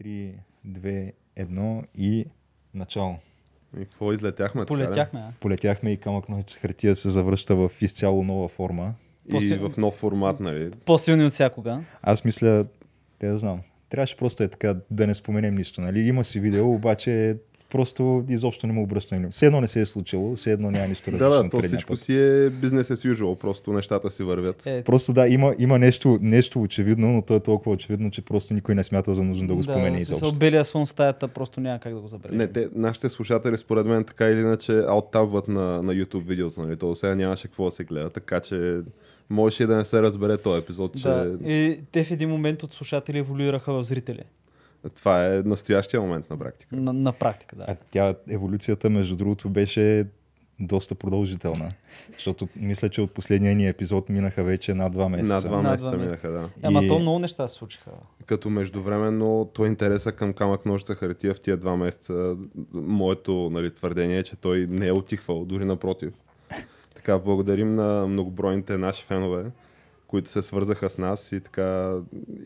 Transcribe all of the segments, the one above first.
3, 2, 1 и начало. И какво излетяхме? така ли? Полетяхме? Полетяхме и камък ножица хартия се завръща в изцяло нова форма. И После- в нов формат, нали? По-силни от всякога. Аз мисля, те да знам, трябваше просто е така да не споменем нищо. Нали? Има си видео, обаче просто изобщо не му обръщаме. Все едно не се е случило, все едно няма нищо Да, различно да, от то всичко път. си е бизнес as usual, просто нещата си вървят. Е, Просто да, има, има нещо, нещо очевидно, но то е толкова очевидно, че просто никой не смята за нужно да го спомене в изобщо. смисъл, Белия слон в стаята просто няма как да го забележи. Не, те, нашите слушатели според мен така или иначе ауттабват на, на YouTube видеото, нали? То сега нямаше какво да се гледа, така че можеше и да не се разбере този епизод, че Да. И те в един момент от слушатели еволюираха в зрители. Това е настоящия момент на практика. На, на практика, да. А тя, еволюцията, между другото, беше доста продължителна. Защото мисля, че от последния ни епизод минаха вече над два месеца. На два месеца минаха, да. Ама И- то много неща се случиха. Като междувременно той интереса към камък ножица хартия в тия два месеца, моето нали, твърдение е, че той не е отихвал, дори напротив. Така, благодарим на многобройните наши фенове, които се свързаха с нас и така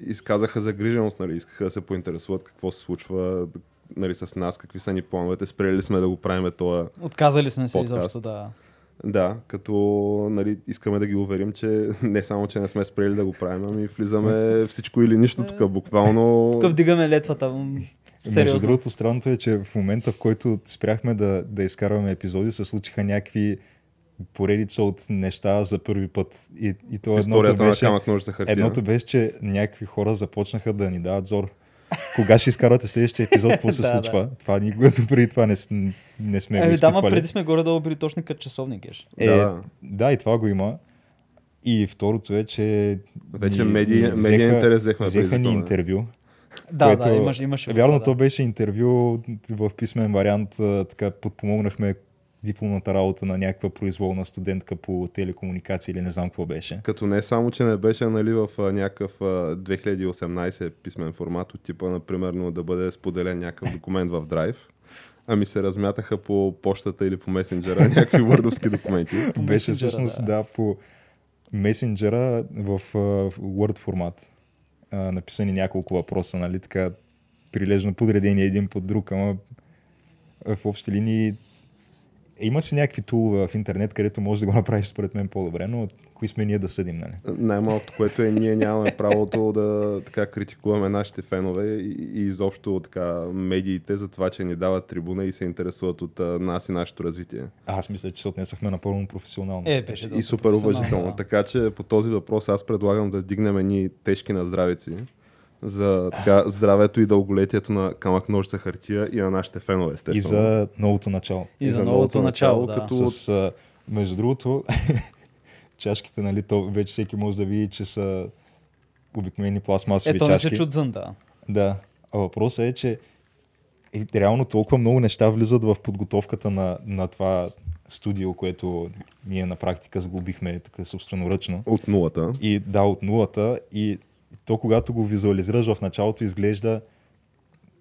изказаха загриженост, нали, искаха да се поинтересуват какво се случва нали, с нас, какви са ни плановете, спрели ли сме да го правим това. Отказали сме се Подкаст. изобщо да... Да, като нали, искаме да ги уверим, че не само, че не сме спрели да го правим, ами влизаме всичко или нищо тук, буквално. Тук вдигаме летвата. м, Между Сериозно. другото, странното е, че в момента, в който спряхме да, да изкарваме епизоди, се случиха някакви поредица от неща за първи път. И, и то едното беше, на камък хартия. едното беше, че някакви хора започнаха да ни дават зор. Кога ще изкарвате следващия епизод, какво се Да, случва? Това никога преди това не, не сме го Еми, да, ма изпитвали. преди сме горе-долу били точно като часовник, геш. Е, Да, да, да. да, и това го има. И второто е, че Вече ни- медии- ни медиен интерес взехме взеха ни интервю. Да, което, да, имаш, имаше. Вярно, това, то да. беше интервю в писмен вариант. Така подпомогнахме дипломната работа на някаква произволна студентка по телекомуникации или не знам какво беше. Като не само, че не беше нали, в някакъв а, 2018 писмен формат от типа, например, да бъде споделен някакъв документ в Drive, ами се размятаха по почтата или по месенджера някакви върдовски документи. Беше всъщност, да. да. по месенджера в в Word формат. А, написани няколко въпроса, нали, така прилежно подредени един под друг, ама в общи линии има си някакви тулове в интернет, където можеш да го направиш според мен по-добре, но кои сме ние да съдим, нали? Най-малкото, което е, ние нямаме правото да така критикуваме нашите фенове и, и изобщо така медиите за това, че ни дават трибуна и се интересуват от а, нас и нашето развитие. Аз мисля, че се отнесахме напълно професионално. Е, беше и супер уважително. да. Така че по този въпрос аз предлагам да дигнем едни тежки на здравици за така, здравето и дълголетието на камък ножица хартия и на нашите фенове, и естествено. за новото начало. И за новото начало, да. като- С, а, между другото, чашките, нали, то вече всеки може да види, че са обикновени пластмасови Ето не чашки. се чудзън, да. Да. А въпросът е, че е, реално толкова много неща влизат в подготовката на, на това студио, което ние на практика сглобихме тук собственоръчно. От нулата. И да, от нулата. И то, когато го визуализираш в началото, изглежда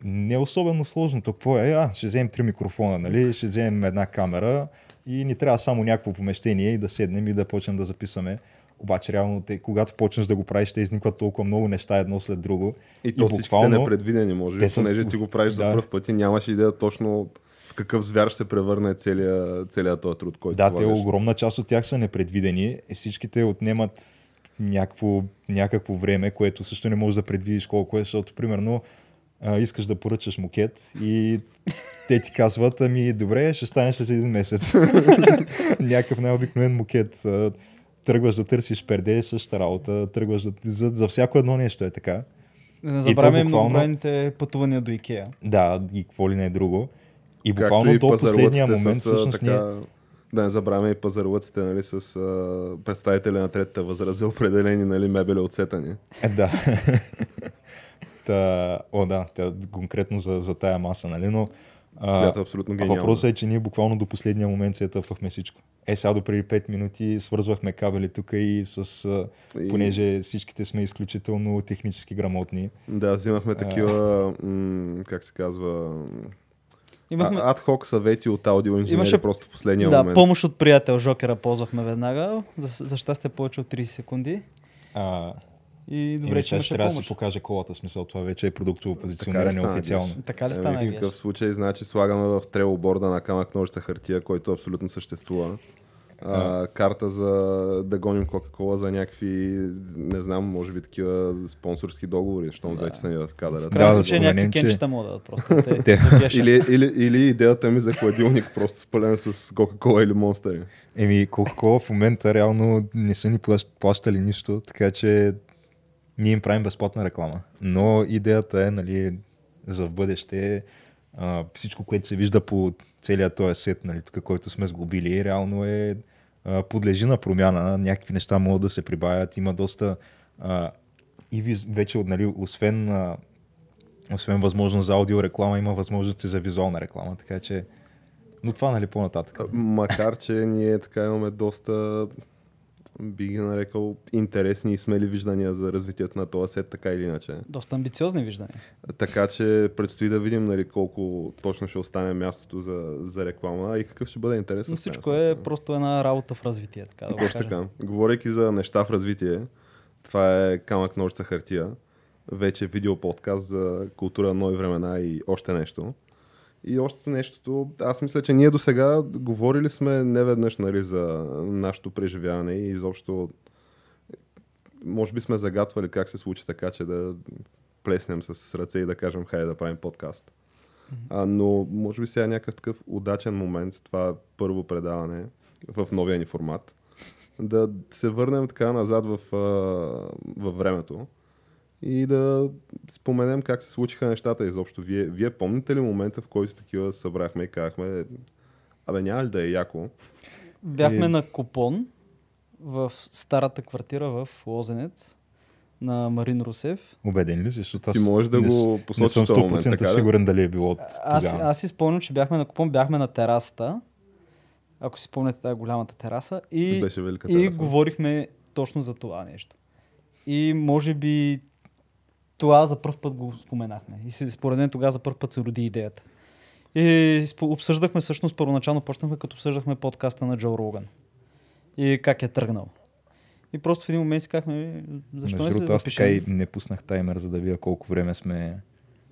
не особено сложно. То какво е? А, ще вземем три микрофона, нали? ще вземем една камера и ни трябва само някакво помещение и да седнем и да почнем да записваме. Обаче, реално, те, когато почнеш да го правиш, ще изникват толкова много неща едно след друго. И то всичките непредвидени, може би, те са- понеже ти го правиш за да. първ път и нямаш идея точно в какъв звяр ще се превърне целият, целият този труд, който Да, те огромна част от тях са непредвидени. и Всичките отнемат някакво, някакво време, което също не можеш да предвидиш колко е, защото примерно а, искаш да поръчаш мукет и те ти казват, ами добре, ще стане след един месец. Някакъв най-обикновен мукет. А, Тръгваш да търсиш перде, същата работа, тръгваш да... За, за всяко едно нещо е така. Не забравяме буквално- многобройните пътувания до Икеа. Да, и какво ли не е друго. И буквално и до последния момент всъщност така, ние... Да не забравяме и пазарлъците нали, с а, представители на третата възраст за определени нали, мебели от сетани. Е, да. Та, о, да, тя, конкретно за, за тая маса, нали, но а, Която е абсолютно а въпросът е, че ние буквално до последния момент се етъпвахме всичко. Е, сега до преди 5 минути свързвахме кабели тук и с, а, И- понеже всичките сме изключително технически грамотни. Да, взимахме такива, м- как се казва, Имахме, а, адхок съвети от аудиоинженери Имаше- просто в последния да, момент. помощ от приятел Жокера ползвахме веднага. За, за щастие повече от 30 секунди. А, И добре, че ще трябва да си покаже колата, смисъл това вече е продуктово позициониране официално. Така ли стана? в Геш? такъв случай, значи слагаме в трелоборда на камък ножица хартия, който абсолютно съществува. А, карта за да гоним Кока-Кола за някакви, не знам, може би такива спонсорски договори, защото Да. вече са ни в кадъра. В крайна Да, да случай някакви че- кенчета могат да просто. Те, Те-. Или, или, или идеята ми за хладилник, просто спален с Кока-Кола или Монстери. Еми, Coca-Cola в момента реално не са ни плащ- плащали нищо, така че ние им правим безплатна реклама. Но идеята е, нали, за в бъдеще всичко, което се вижда по целият този сет, нали, тук, който сме сглобили, реално е а, подлежи на промяна. Някакви неща могат да се прибавят. Има доста а, и вече, нали, освен, а, освен възможност за аудиореклама, има възможности за визуална реклама, така че но това, нали, по-нататък. Макар, че ние така имаме доста, би ги нарекал, интересни и смели виждания за развитието на този сет, така или иначе. Доста амбициозни виждания. Така че предстои да видим нали, колко точно ще остане мястото за, за реклама и какъв ще бъде интересен. Но всичко е просто една работа в развитие. Така да Точно така. Говорейки за неща в развитие, това е камък ножица хартия. Вече видеоподкаст за култура, нови времена и още нещо. И още нещото, аз мисля, че ние до сега говорили сме неведнъж нали, за нашето преживяване и изобщо може би сме загатвали как се случи така, че да плеснем с ръце и да кажем хайде да правим подкаст. А, но може би сега е някакъв такъв удачен момент, това първо предаване в новия ни формат, да се върнем така назад в, във времето и да споменем как се случиха нещата изобщо. Вие, вие помните ли момента, в който такива събрахме и казахме, абе няма ли да е яко? Бяхме И- на купон в старата квартира в Лозенец на Марин Русев. Убеден ли си? Защото Ти можеш да не, го с- не посочиш съм в този момент, 100% така сигурен дали е било от Аз, тогава. аз си спомням, че бяхме на купон, бяхме на терасата. Ако си спомняте тази голямата тераса. И, Беше велика и тераса. говорихме точно за това нещо. И може би това за първ път го споменахме. И според мен тогава за първ път се роди идеята. И обсъждахме, всъщност първоначално почнахме като обсъждахме подкаста на Джо Роган. И как е тръгнал. И просто в един момент си казахме, защо Между не се другото, аз така и запишем? не пуснах таймер, за да видя колко време сме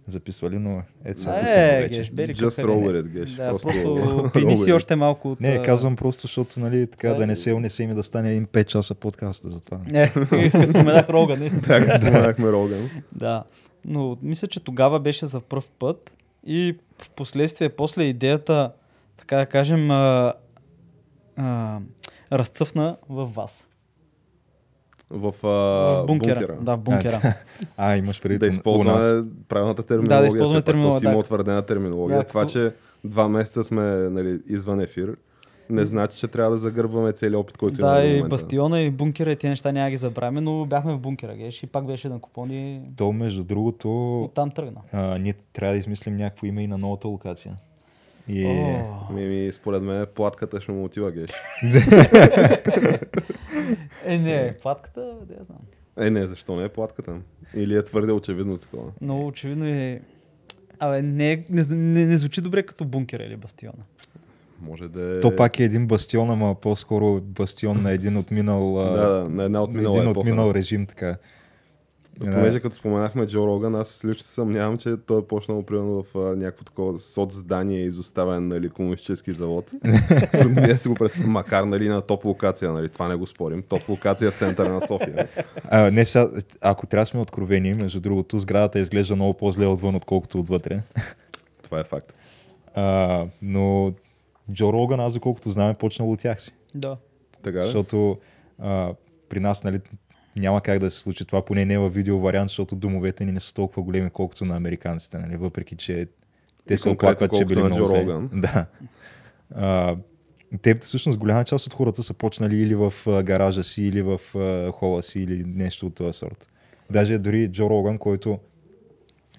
записвали, но ето сега Е, пускаме вече. геш, бери Just roll не. it, геш. Да, Просто пини си още малко от... Не, казвам просто, защото нали, така Да, да не се унесем и да стане един 5 часа подкаста за това. Не, като споменах Роган. не? Така, споменахме Роган. Да, но мисля, че тогава беше за първ път и в последствие, после идеята, така да кажем, а, а, разцъфна в вас. В, а, в бункера. бункера. Да, в бункера. А, имаш преди Да у нас. използваме правилната терминология. Да, да използваме терминология, си има утвърдена терминология. Да, Това, като- че два месеца сме нали, извън ефир, не значи, че трябва да загърбваме целият опит, който имаме да, и момента. бастиона, и бункера, и тези неща няма ги забравяме, но бяхме в бункера, геш, и пак беше на купон и То, между другото, оттам тръгна. а, ние трябва да измислим някакво име и на новата локация. И О, Ми, ми, според мен платката ще му отива, геш. Е, не, платката, да я знам. Е, не, защо не е платката? Или е твърде очевидно такова? Много очевидно е... Абе, не, не, не, не звучи добре като бункера или бастиона. Може да е... то пак е един бастион, ама по-скоро бастион на един отминал, Да, да, на една отминала един епоха. отминал режим, така. Понеже като споменахме Джо Роган, аз лично се съмнявам, че той е почнал примерно в а, някакво такова соцздание, изоставен нали, комунистически завод. Трудно ми е да си го представя, макар нали, на топ локация, нали, това не го спорим. Топ локация в центъра на София. А, не, сега, ако трябва да сме откровени, между другото, сградата изглежда много по-зле отвън, отколкото отвътре. Това е факт. А, но Джо Роган, аз доколкото знам, е почнал от тях си. Да. Така ли? Защото а, при нас нали, няма как да се случи това, поне не във видео вариант, защото домовете ни не са толкова големи, колкото на американците, нали, въпреки че те се оплакват, че били много Джо зле. Роган. Да. А, те всъщност голяма част от хората са почнали или в а, гаража си, или в а, хола си, или нещо от този сорт. Даже дори Джо Роган, който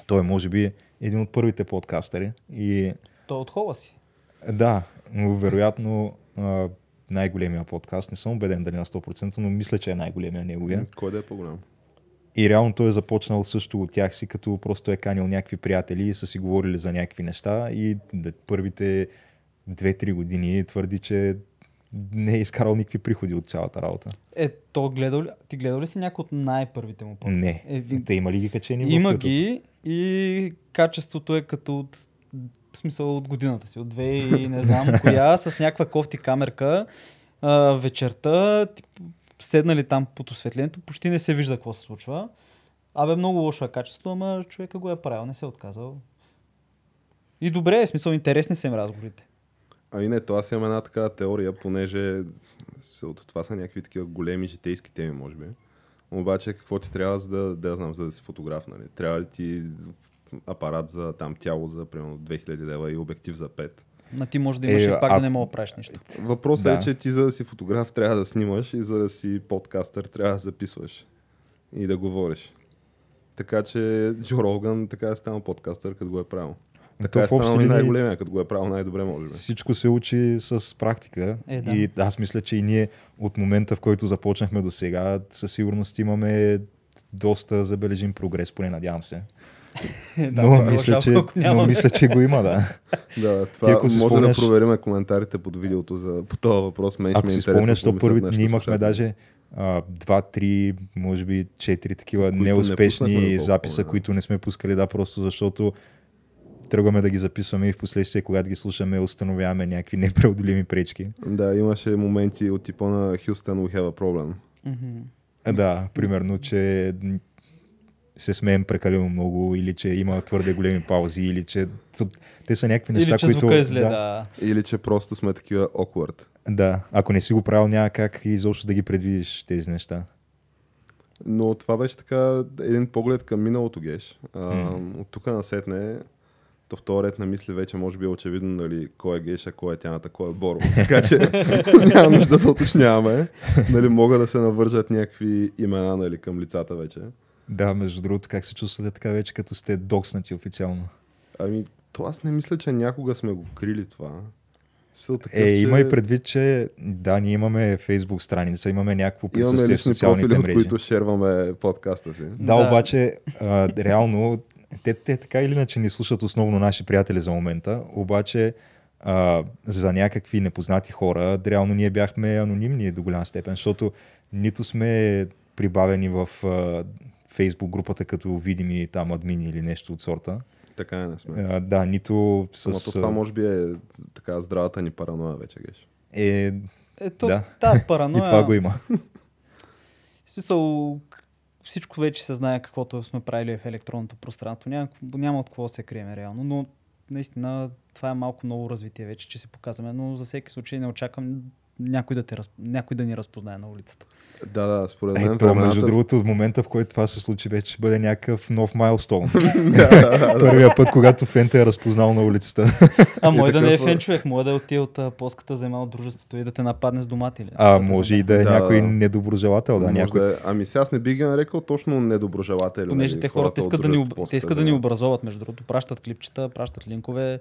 той е може би един от първите подкастери и То е от хола си. да, но вероятно а, най-големия подкаст. Не съм убеден дали на 100%, но мисля, че е най-големия неговия. Кой да е по-голям? И реално той е започнал също от тях си, като просто е канил някакви приятели и са си говорили за някакви неща и първите 2-3 години твърди, че не е изкарал никакви приходи от цялата работа. Е, то гледал ли, ти гледал ли си някой от най-първите му подкасти? Не. Е, ви- Те има ли ги качени Има в YouTube? ги и качеството е като от в смисъл от годината си, от две и не знам коя, с някаква кофти камерка а, вечерта, тип, седнали там под осветлението, почти не се вижда какво се случва. Абе, много лошо е качеството, ама човека го е правил, не се е отказал. И добре, е, смисъл интересни са им разговорите. Ами не, то аз имам една такава теория, понеже това са някакви такива големи житейски теми, може би. Обаче какво ти трябва, за да, да знам, за да си фотограф, нали? Трябва ли ти апарат за там тяло за примерно 2000 лева и обектив за 5? Ма ти може да имаш Е, и пак а- да не мога да правиш нищо. Въпросът Да. е, че ти за да си фотограф трябва да снимаш и за да си подкастър трябва да записваш и да говориш. Така че Джо Роган така е станал подкастър, като го е правил. Така То е станал и най-големия, като го е правил най-добре, може би. Всичко се учи с практика. Е, да. И аз мисля, че и ние от момента, в който започнахме до сега, със сигурност имаме доста забележим прогрес, поне надявам се. Да, но, е мисля, жалко, че, но мисля, че го има, да. Да, това Ти, ако може спомняш- да проверим коментарите под видеото за, по този въпрос. Мен Ако си спомняш, то мислят първи, нашите ние имахме даже а, два, три, може би четири такива Които не неуспешни доколко записа, помня. които не сме пускали, да, просто защото тръгваме да ги записваме и в последствие, когато ги слушаме, установяваме някакви непреодолими пречки. Да, имаше моменти от типа на Houston we have a problem. А, Да, примерно, че се смеем прекалено много или че има твърде големи паузи или че те са някакви неща, Или че които... звука е зле, да, да. Или че просто сме такива awkward. да, ако не си го правил, няма как изобщо да ги предвидиш тези неща. Но това беше така един поглед към миналото геш. А, М. От тук насетне, то в този ред на мисли вече може би е очевидно нали, кой е геша, кой е тяната, кой е Боро. Така че няма нужда да уточняваме. Нали, могат да се навържат някакви имена нали, към лицата вече. Да, между другото, как се чувствате така вече, като сте докснати официално? Ами, то аз не мисля, че някога сме го крили това. В такъв, Е, че има и предвид, че да, ние имаме фейсбук страница, имаме някакво Имаме присъствие в лични социалните профили, от мрежи. които шерваме подкаста си. Да, Да. обаче, а, реално, те, те така или иначе ни слушат основно наши приятели за момента, обаче а, за някакви непознати хора, реално ние бяхме анонимни до голяма степен, защото нито сме прибавени в а, Фейсбук групата като видими там админи или нещо от сорта. Така е, не сме. А, да, нито с... Ама то това може би е така здравата ни параноя вече, геш. Е, Ето, Да. да. параноя. и това го има. В смисъл, всичко вече се знае каквото сме правили в електронното пространство. Няма, няма от какво да се криеме реално, но наистина това е малко ново развитие вече, че се показваме, но за всеки случай не очаквам някой да, те, някой да ни разпознае на улицата. Да, да, според мен Ето, между времената... другото, от момента, в който това се случи, вече ще бъде някакъв нов майлстоун. Първия път, когато Фента е разпознал на улицата. А може да не е фен човек, може да е от тия от плоската земя от дружеството и да те нападне с домати. А, може и да е някой да. недоброжелател. Да, Може някой... да е. Ами сега аз не бих ги нарекал точно недоброжелатели. Понеже нали, те хората искат да, ни, те искат да ни образоват, между другото. Пращат клипчета, пращат линкове.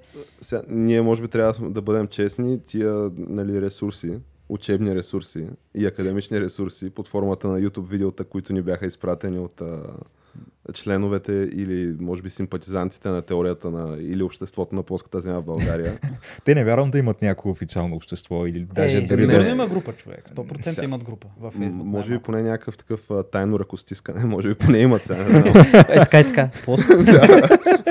Ние може би трябва да бъдем честни, тия нали, ресурси, учебни ресурси и академични ресурси под формата на YouTube видеота, които ни бяха изпратени от а, членовете или може би симпатизантите на теорията на или обществото на плоската земя в България. Те не вярвам да имат някакво официално общество или даже е, дали сигурно да... има група човек. 100% Сега- имат група във М, Facebook. може би поне някакъв такъв а, тайно ръкостискане, може би поне имат сега. Е, така и така. Плоско.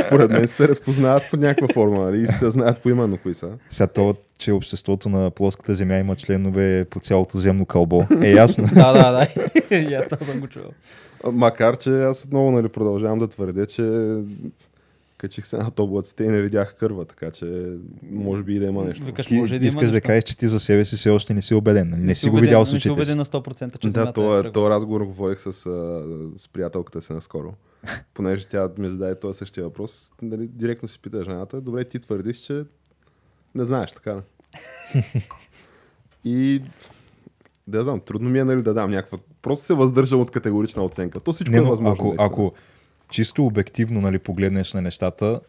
Според мен се разпознават под някаква форма нали, и се знаят поименно кои са. Сега то, че обществото на плоската земя има членове по цялото земно кълбо. Е ясно. да, да, да. И аз това съм го чувал. Макар, че аз отново нали, продължавам да твърдя, че качих се над облаците и не видях кърва, така че може би и да има нещо. Викаш, Ти може да искаш да кажеш, че ти за себе си все още не си убеден. нали? Не, си си го видял с Не си очите си. убеден на 100%, че Да, това, е е, този разговор говорих с, а, с приятелката си наскоро. Понеже тя ми зададе този същия въпрос, нали, директно си пита жената, добре, ти твърдиш, че не знаеш, така? И да знам, трудно ми е нали, да дам някаква... Просто се въздържам от категорична оценка. То всичко Не, е но възможно. ако, наистина. ако чисто обективно нали, погледнеш на нещата,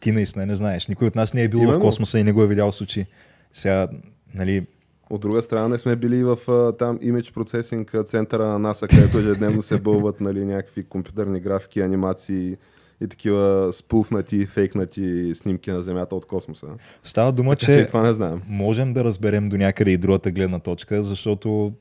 ти наистина не знаеш. Никой от нас не е бил в Именно. космоса и не го е видял с очи. Сега, нали, От друга страна не сме били в там Image Processing а, центъра на НАСА, където ежедневно се бълват нали, някакви компютърни графики, анимации и такива спуфнати, фейкнати снимки на Земята от космоса. Става дума, Така че че това не знаем. можем да разберем до някъде и другата гледна точка, защото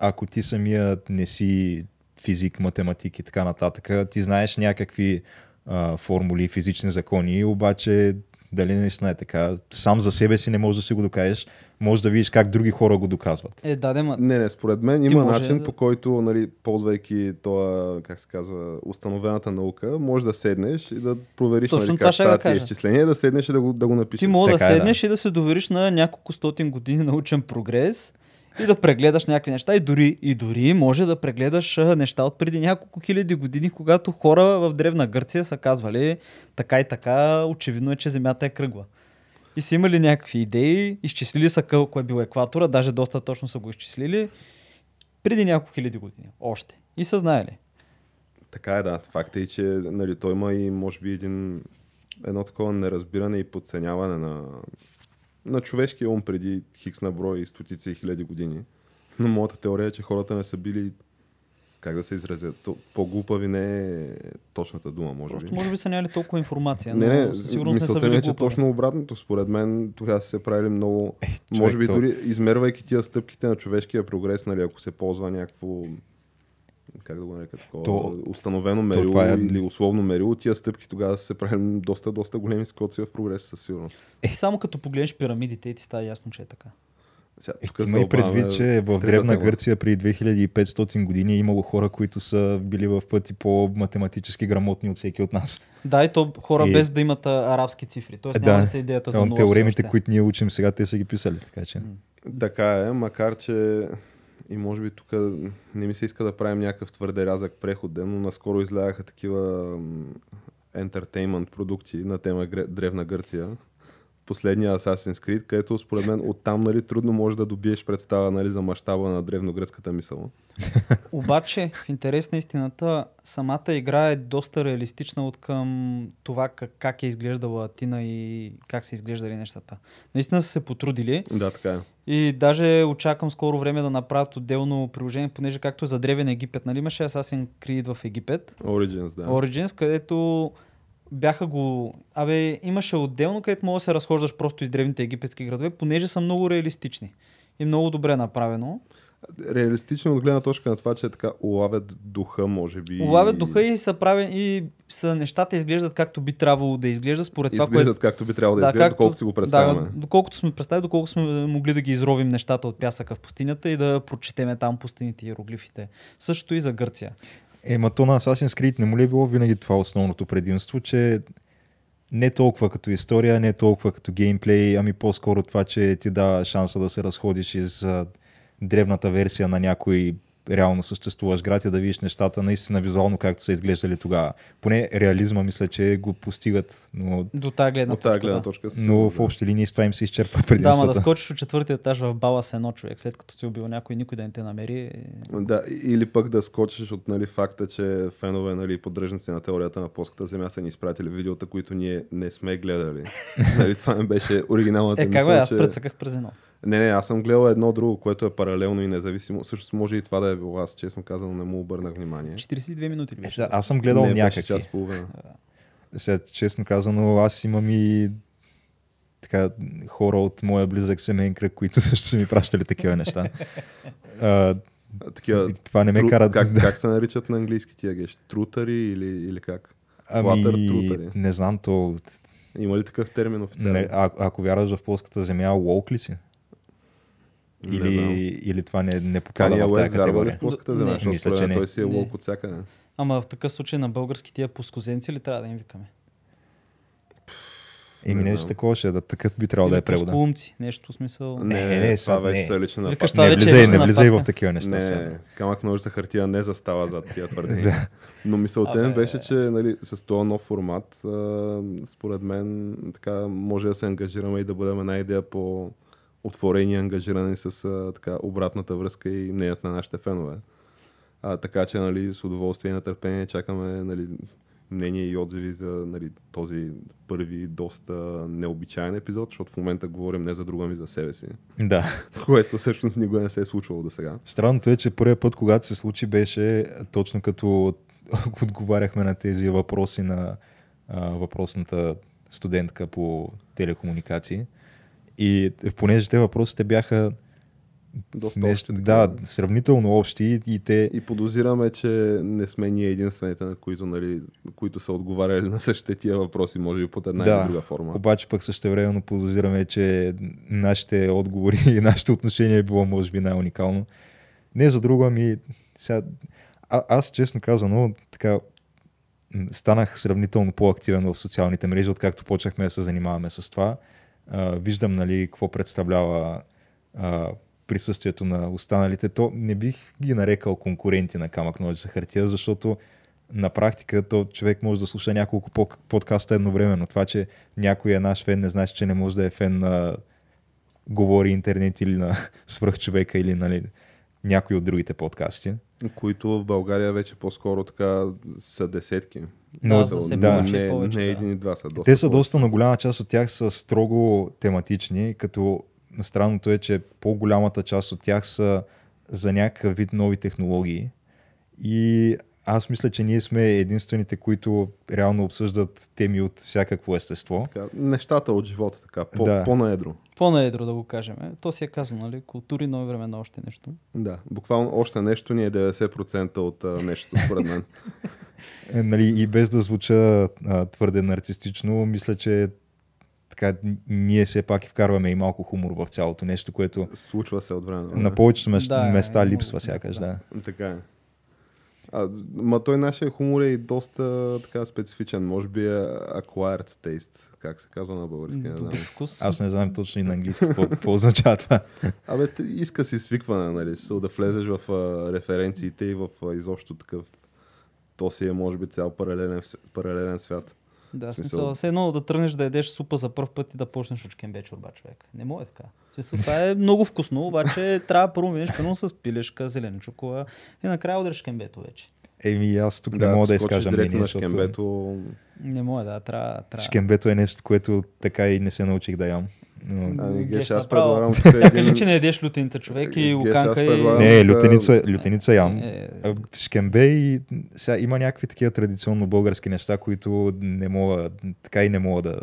ако ти самия не си физик, математик и така нататък, ти знаеш някакви а, формули, физични закони, обаче дали наистина е така, сам за себе си не можеш да си го докажеш, може да видиш как други хора го доказват. Е, да, да, ма... Не, не, според мен има може начин, да- по който, нали, ползвайки това, как се казва, установената наука, може да седнеш и да провериш Точно нали, това как да стават тия изчисления, да седнеш и да го, да го напишеш. Ти да Така е, да. седнеш и да се довериш на няколко стотин години научен прогрес и да прегледаш някакви неща. И дори, и дори може да прегледаш неща от преди няколко хиляди години, когато хора в Древна Гърция са казвали така и така, очевидно е, че Земята е кръгла. И са имали някакви идеи, изчислили са колко е бил екватора, даже доста точно са го изчислили преди няколко хиляди години. Още. И са знаели. Така е, да. Факт е, че нали, той има и може би един, едно такова неразбиране и подценяване на, на човешкия ум преди хикс на брой и стотици и хиляди години. Но моята теория е, че хората не са били как да се изразят. То- По-глупави не е точната дума, може Просто би. може би са нямали толкова информация. Не, но не, със сигурност не са ми били е, че глупави. точно обратното. Според мен тогава са се правили много... човек, може би то- дори измервайки тия стъпките на човешкия прогрес, нали, ако се ползва някакво как да го нарека такова, То- установено мерило това е- или условно мерило, тия стъпки тогава се правили доста, доста големи скоци в прогрес със сигурност. Е, само като погледнеш пирамидите и ти става ясно, че е така. Сега, Е, тук има и предвид, че в Древна тема. Гърция при 2500 години е имало хора, които са били в пъти по-математически грамотни от всеки от нас. Да, и то хора И- без да имат арабски цифри. Тоест Да. няма да се идеята за Там нула теоремите, които ние учим сега, те са ги писали. Така че. Така е, макар че и може би тук не ми се иска да правим някакъв твърде рязък преходен, но наскоро излягаха такива ентертеймент продукции на тема Древна Гърция. Последния Assassin's Creed, където според мен оттам нали, трудно можеш да добиеш представа нали, за мащаба на древногръцката мисъл. Обаче, в интерес на истината, самата игра е доста реалистична от към това как, как е изглеждала Атина и как са изглеждали нещата. Наистина са се потрудили Да, така е. и даже очаквам скоро време да направят отделно приложение, понеже както за Древен Египет, нали имаше Assassin's Creed в Египет, Origins, да. Origins, където бяха го... Абе, имаше отделно, където мога да се разхождаш просто из древните египетски градове, понеже са много реалистични и много добре направено. Реалистично от гледна точка на това, че така улавят духа, може би. Улавят духа и са правени и са, нещата изглеждат както би трябвало да изглежда според това, изглеждат което... както би трябвало да, изглеждат, доколкото си го представяме. Да, доколкото сме представили, доколко сме могли да ги изровим нещата от пясъка в пустинята и да прочетеме там пустините и иероглифите. Също и за Гърция. Ема то на Assassin's Creed не му ли е било винаги това основното предимство, че не толкова като история, не толкова като геймплей, ами по-скоро това, че ти дава шанса да се разходиш из древната версия на някой реално съществуваш град и да видиш нещата наистина визуално както са изглеждали тогава. Поне реализма мисля, че го постигат, но, До тази гледна тази точка. гледна да. точка. но в общи линии с това им се изчерпват Да, ма да скочиш от четвъртия етаж в бала с едно човек, след като си убил някой, никой да не те намери. е- Да, или пък да скочиш от нали, факта, че фенове, нали, поддръжници на теорията на плоската земя са ни изпратили видеота, които ние не сме гледали. нали, това ми беше оригиналната Е, как мисъл, бе, аз че... прецъках през едно. Не, не, аз съм гледал едно друго, което е паралелно и независимо. Също може и това да е било. Аз честно казано не му обърнах внимание. 42 минути ли Е, беше? сега, аз съм гледал не, някакви. час половина. Сега, честно казано, аз имам и така, хора от моя близък семейен кръг, които също са ми пращали такива неща. А, Такива, това не ме тру- кара как, да... как се наричат на английски тия геш? Трутари или, или как? Ами, Flutter трутари. не знам, то... Има ли такъв термин официално? Не, а, ако вярваш в плоската земя, лоук ли си? Или, или това не, не попада Кания в тази вярва ли категория? в плоската Не. земя? Мисля, че не. той си е Не. лоук от всякъде. Ама в такъв случай на български тия пускоземци ли трябва да им викаме? Еми Не нещо такова ще е, да такъв би трябвало да е превода. пускоумци, нещо в смисъл. Не, Не, не, не, не, сега това вече не. са лична Викаш, нападка. Не е влизай, лична не влизай в такива неща. Не, камък ножица хартия не застава зад тия твърдения. Но мисълта ми беше, че нали, с този нов формат, а, според мен, така, може да се ангажираме и да бъдем една идея по отворени и ангажирани с а, така, обратната връзка и мнението на нашите фенове. А, така че нали, с удоволствие и нетърпение чакаме нали, мнения и отзиви за нали, този първи доста необичайен епизод, защото в момента говорим не за друга ми за себе си, Да. което всъщност никога не се е случвало до сега. Странното е, че първият път, когато се случи, беше точно като отговаряхме на тези въпроси на а, въпросната студентка по телекомуникации. И понеже те въпросите бяха Доста нещо, общи, да, сравнително общи и те... И подозираме, че не сме ние единствените, на които, нали, които са отговаряли на същите тия въпроси, може би под една Да. или друга форма. Обаче пък същевременно подозираме, че нашите отговори и нашето отношение е било може би най-уникално. Не за друго, ами сега, а, аз честно казано така станах сравнително по-активен в социалните мрежи, откакто почнахме да се занимаваме с това. Виждам нали, какво представлява а, присъствието на останалите. То не бих ги нарекал конкуренти на камък ножица хартия, защото на практика то човек може да слуша няколко по- подкаста едновременно. Това, че някой е наш фен, не значи, че не може да е фен на Говори интернет или на Свръхчовека или нали, някой от другите подкасти. Които в България вече по-скоро така са десетки. Но, Да, за да, не, повече, не да. един и два са. Доста Те са повече. доста, но голяма част от тях са строго тематични, като странното е, че по-голямата част от тях са за някакъв вид нови технологии. И аз мисля, че ние сме единствените, които реално обсъждат теми от всякакво естество. Така, нещата от живота, така, по, Да. по-наедро. По-наедро да го кажем. Е, То си е казано, нали? Култури, нови времена, още нещо. Да, буквално още нещо ни е 90% от а, нещото, според мен. Е, нали, и без да звуча а, твърде нарцистично, мисля, че така, ние все пак и вкарваме и малко хумор в цялото нещо, което Случва се от време. на време. на повечето мес- Да, е, места много- липсва сякаш. Да. Така е. А, ма той нашия хумор е и доста така специфичен. Може би е acquired taste, как се казва на български. Не знам. вкус. Аз не знам точно и на английски какво, какво означава това. Абе, иска си свикване, нали? So, да влезеш в а, референциите и в а, изобщо такъв то си е, може би, цял паралелен, паралелен свят. Да, смисъл- смисъл, все едно да тръгнеш да ядеш супа за първ път и да почнеш от шкембе чорба, човек. Не може така. Смисъл, това е много вкусно, обаче трябва първо минеш първо с пилешка, зеленчукова и накрая удреш шкембето вече. Еми, аз тук не мога да изкажа мнение, на защото шкембето. Не може, да, трябва. трябва. шкембето е нещо, което така и не се научих да ям. Но... Ами, Геш, Геш, аз предлагам Сега кажи, че не ядеш лютеница, човек, и луканка и... Не, лютеница, лютеница ям. Е, А, Шкембе и сега има някакви такива традиционно български неща, които не мога, така и не мога да...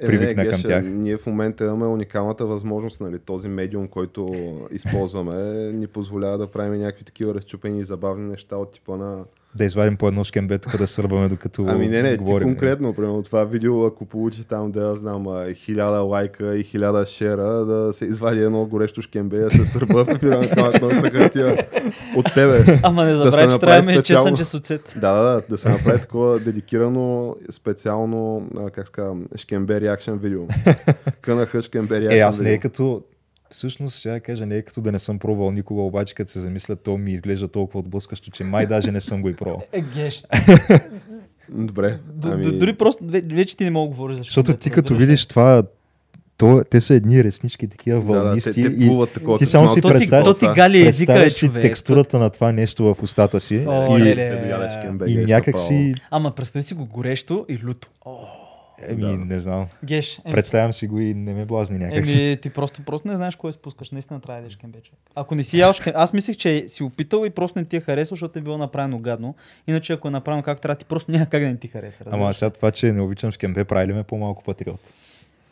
Е, привикна не, към Геш, тях. Ние в момента имаме уникалната възможност, нали, този медиум, който използваме, ни позволява да правим някакви такива разчупени и забавни неща от типа на... Да извадим по едно шкембе, тук да сърбаме докато Ами не, не, ти говорим. конкретно, примерно това видео, ако получи там, да знам, хиляда лайка и хиляда шера, да се извади едно горещо шкембе, да се сърба в на камък ножица хартия от тебе. Ама не Да забравяй, се че трябва да ме чесън чесоцет. Да, да, да, да се направи такова дедикирано, специално, как ска, шкембе реакшен видео. Кънаха шкембе реакшен Е, аз не е като... Всъщност, ще я кажа, не е като да не съм пробвал никога, обаче като се замисля, то ми изглежда толкова отблъскащо, че май даже не съм го и пробвал. Е, геш. Добре. Ами... Дори просто ве- вече ти не мога да говориш за Защото ти като видиш това, то, те са едни реснички, такива Да, да, те, вълнисти. те и плуват такова. ти като само си То ти, представяш- то ти гали езика, е, човек. текстурата на това нещо в устата си О, и, леле. И геш, някак си, Ама представи си го горещо и люто. О, еми, Да. не знам, геш. Еми, представям си го и не ме блазни някак. Еми, ти просто, просто не знаеш кое спускаш. Наистина трябва да ядеш. Ако не си ял шкембе, аз мислех, че си опитал и просто не ти е харесал, защото е било направено гадно. Иначе ако е направено както трябва, ти просто няма как да не ти хареса. Ама разбираш ли? сега това, че не обичам шкембе, прави ли ме по-малко патриот?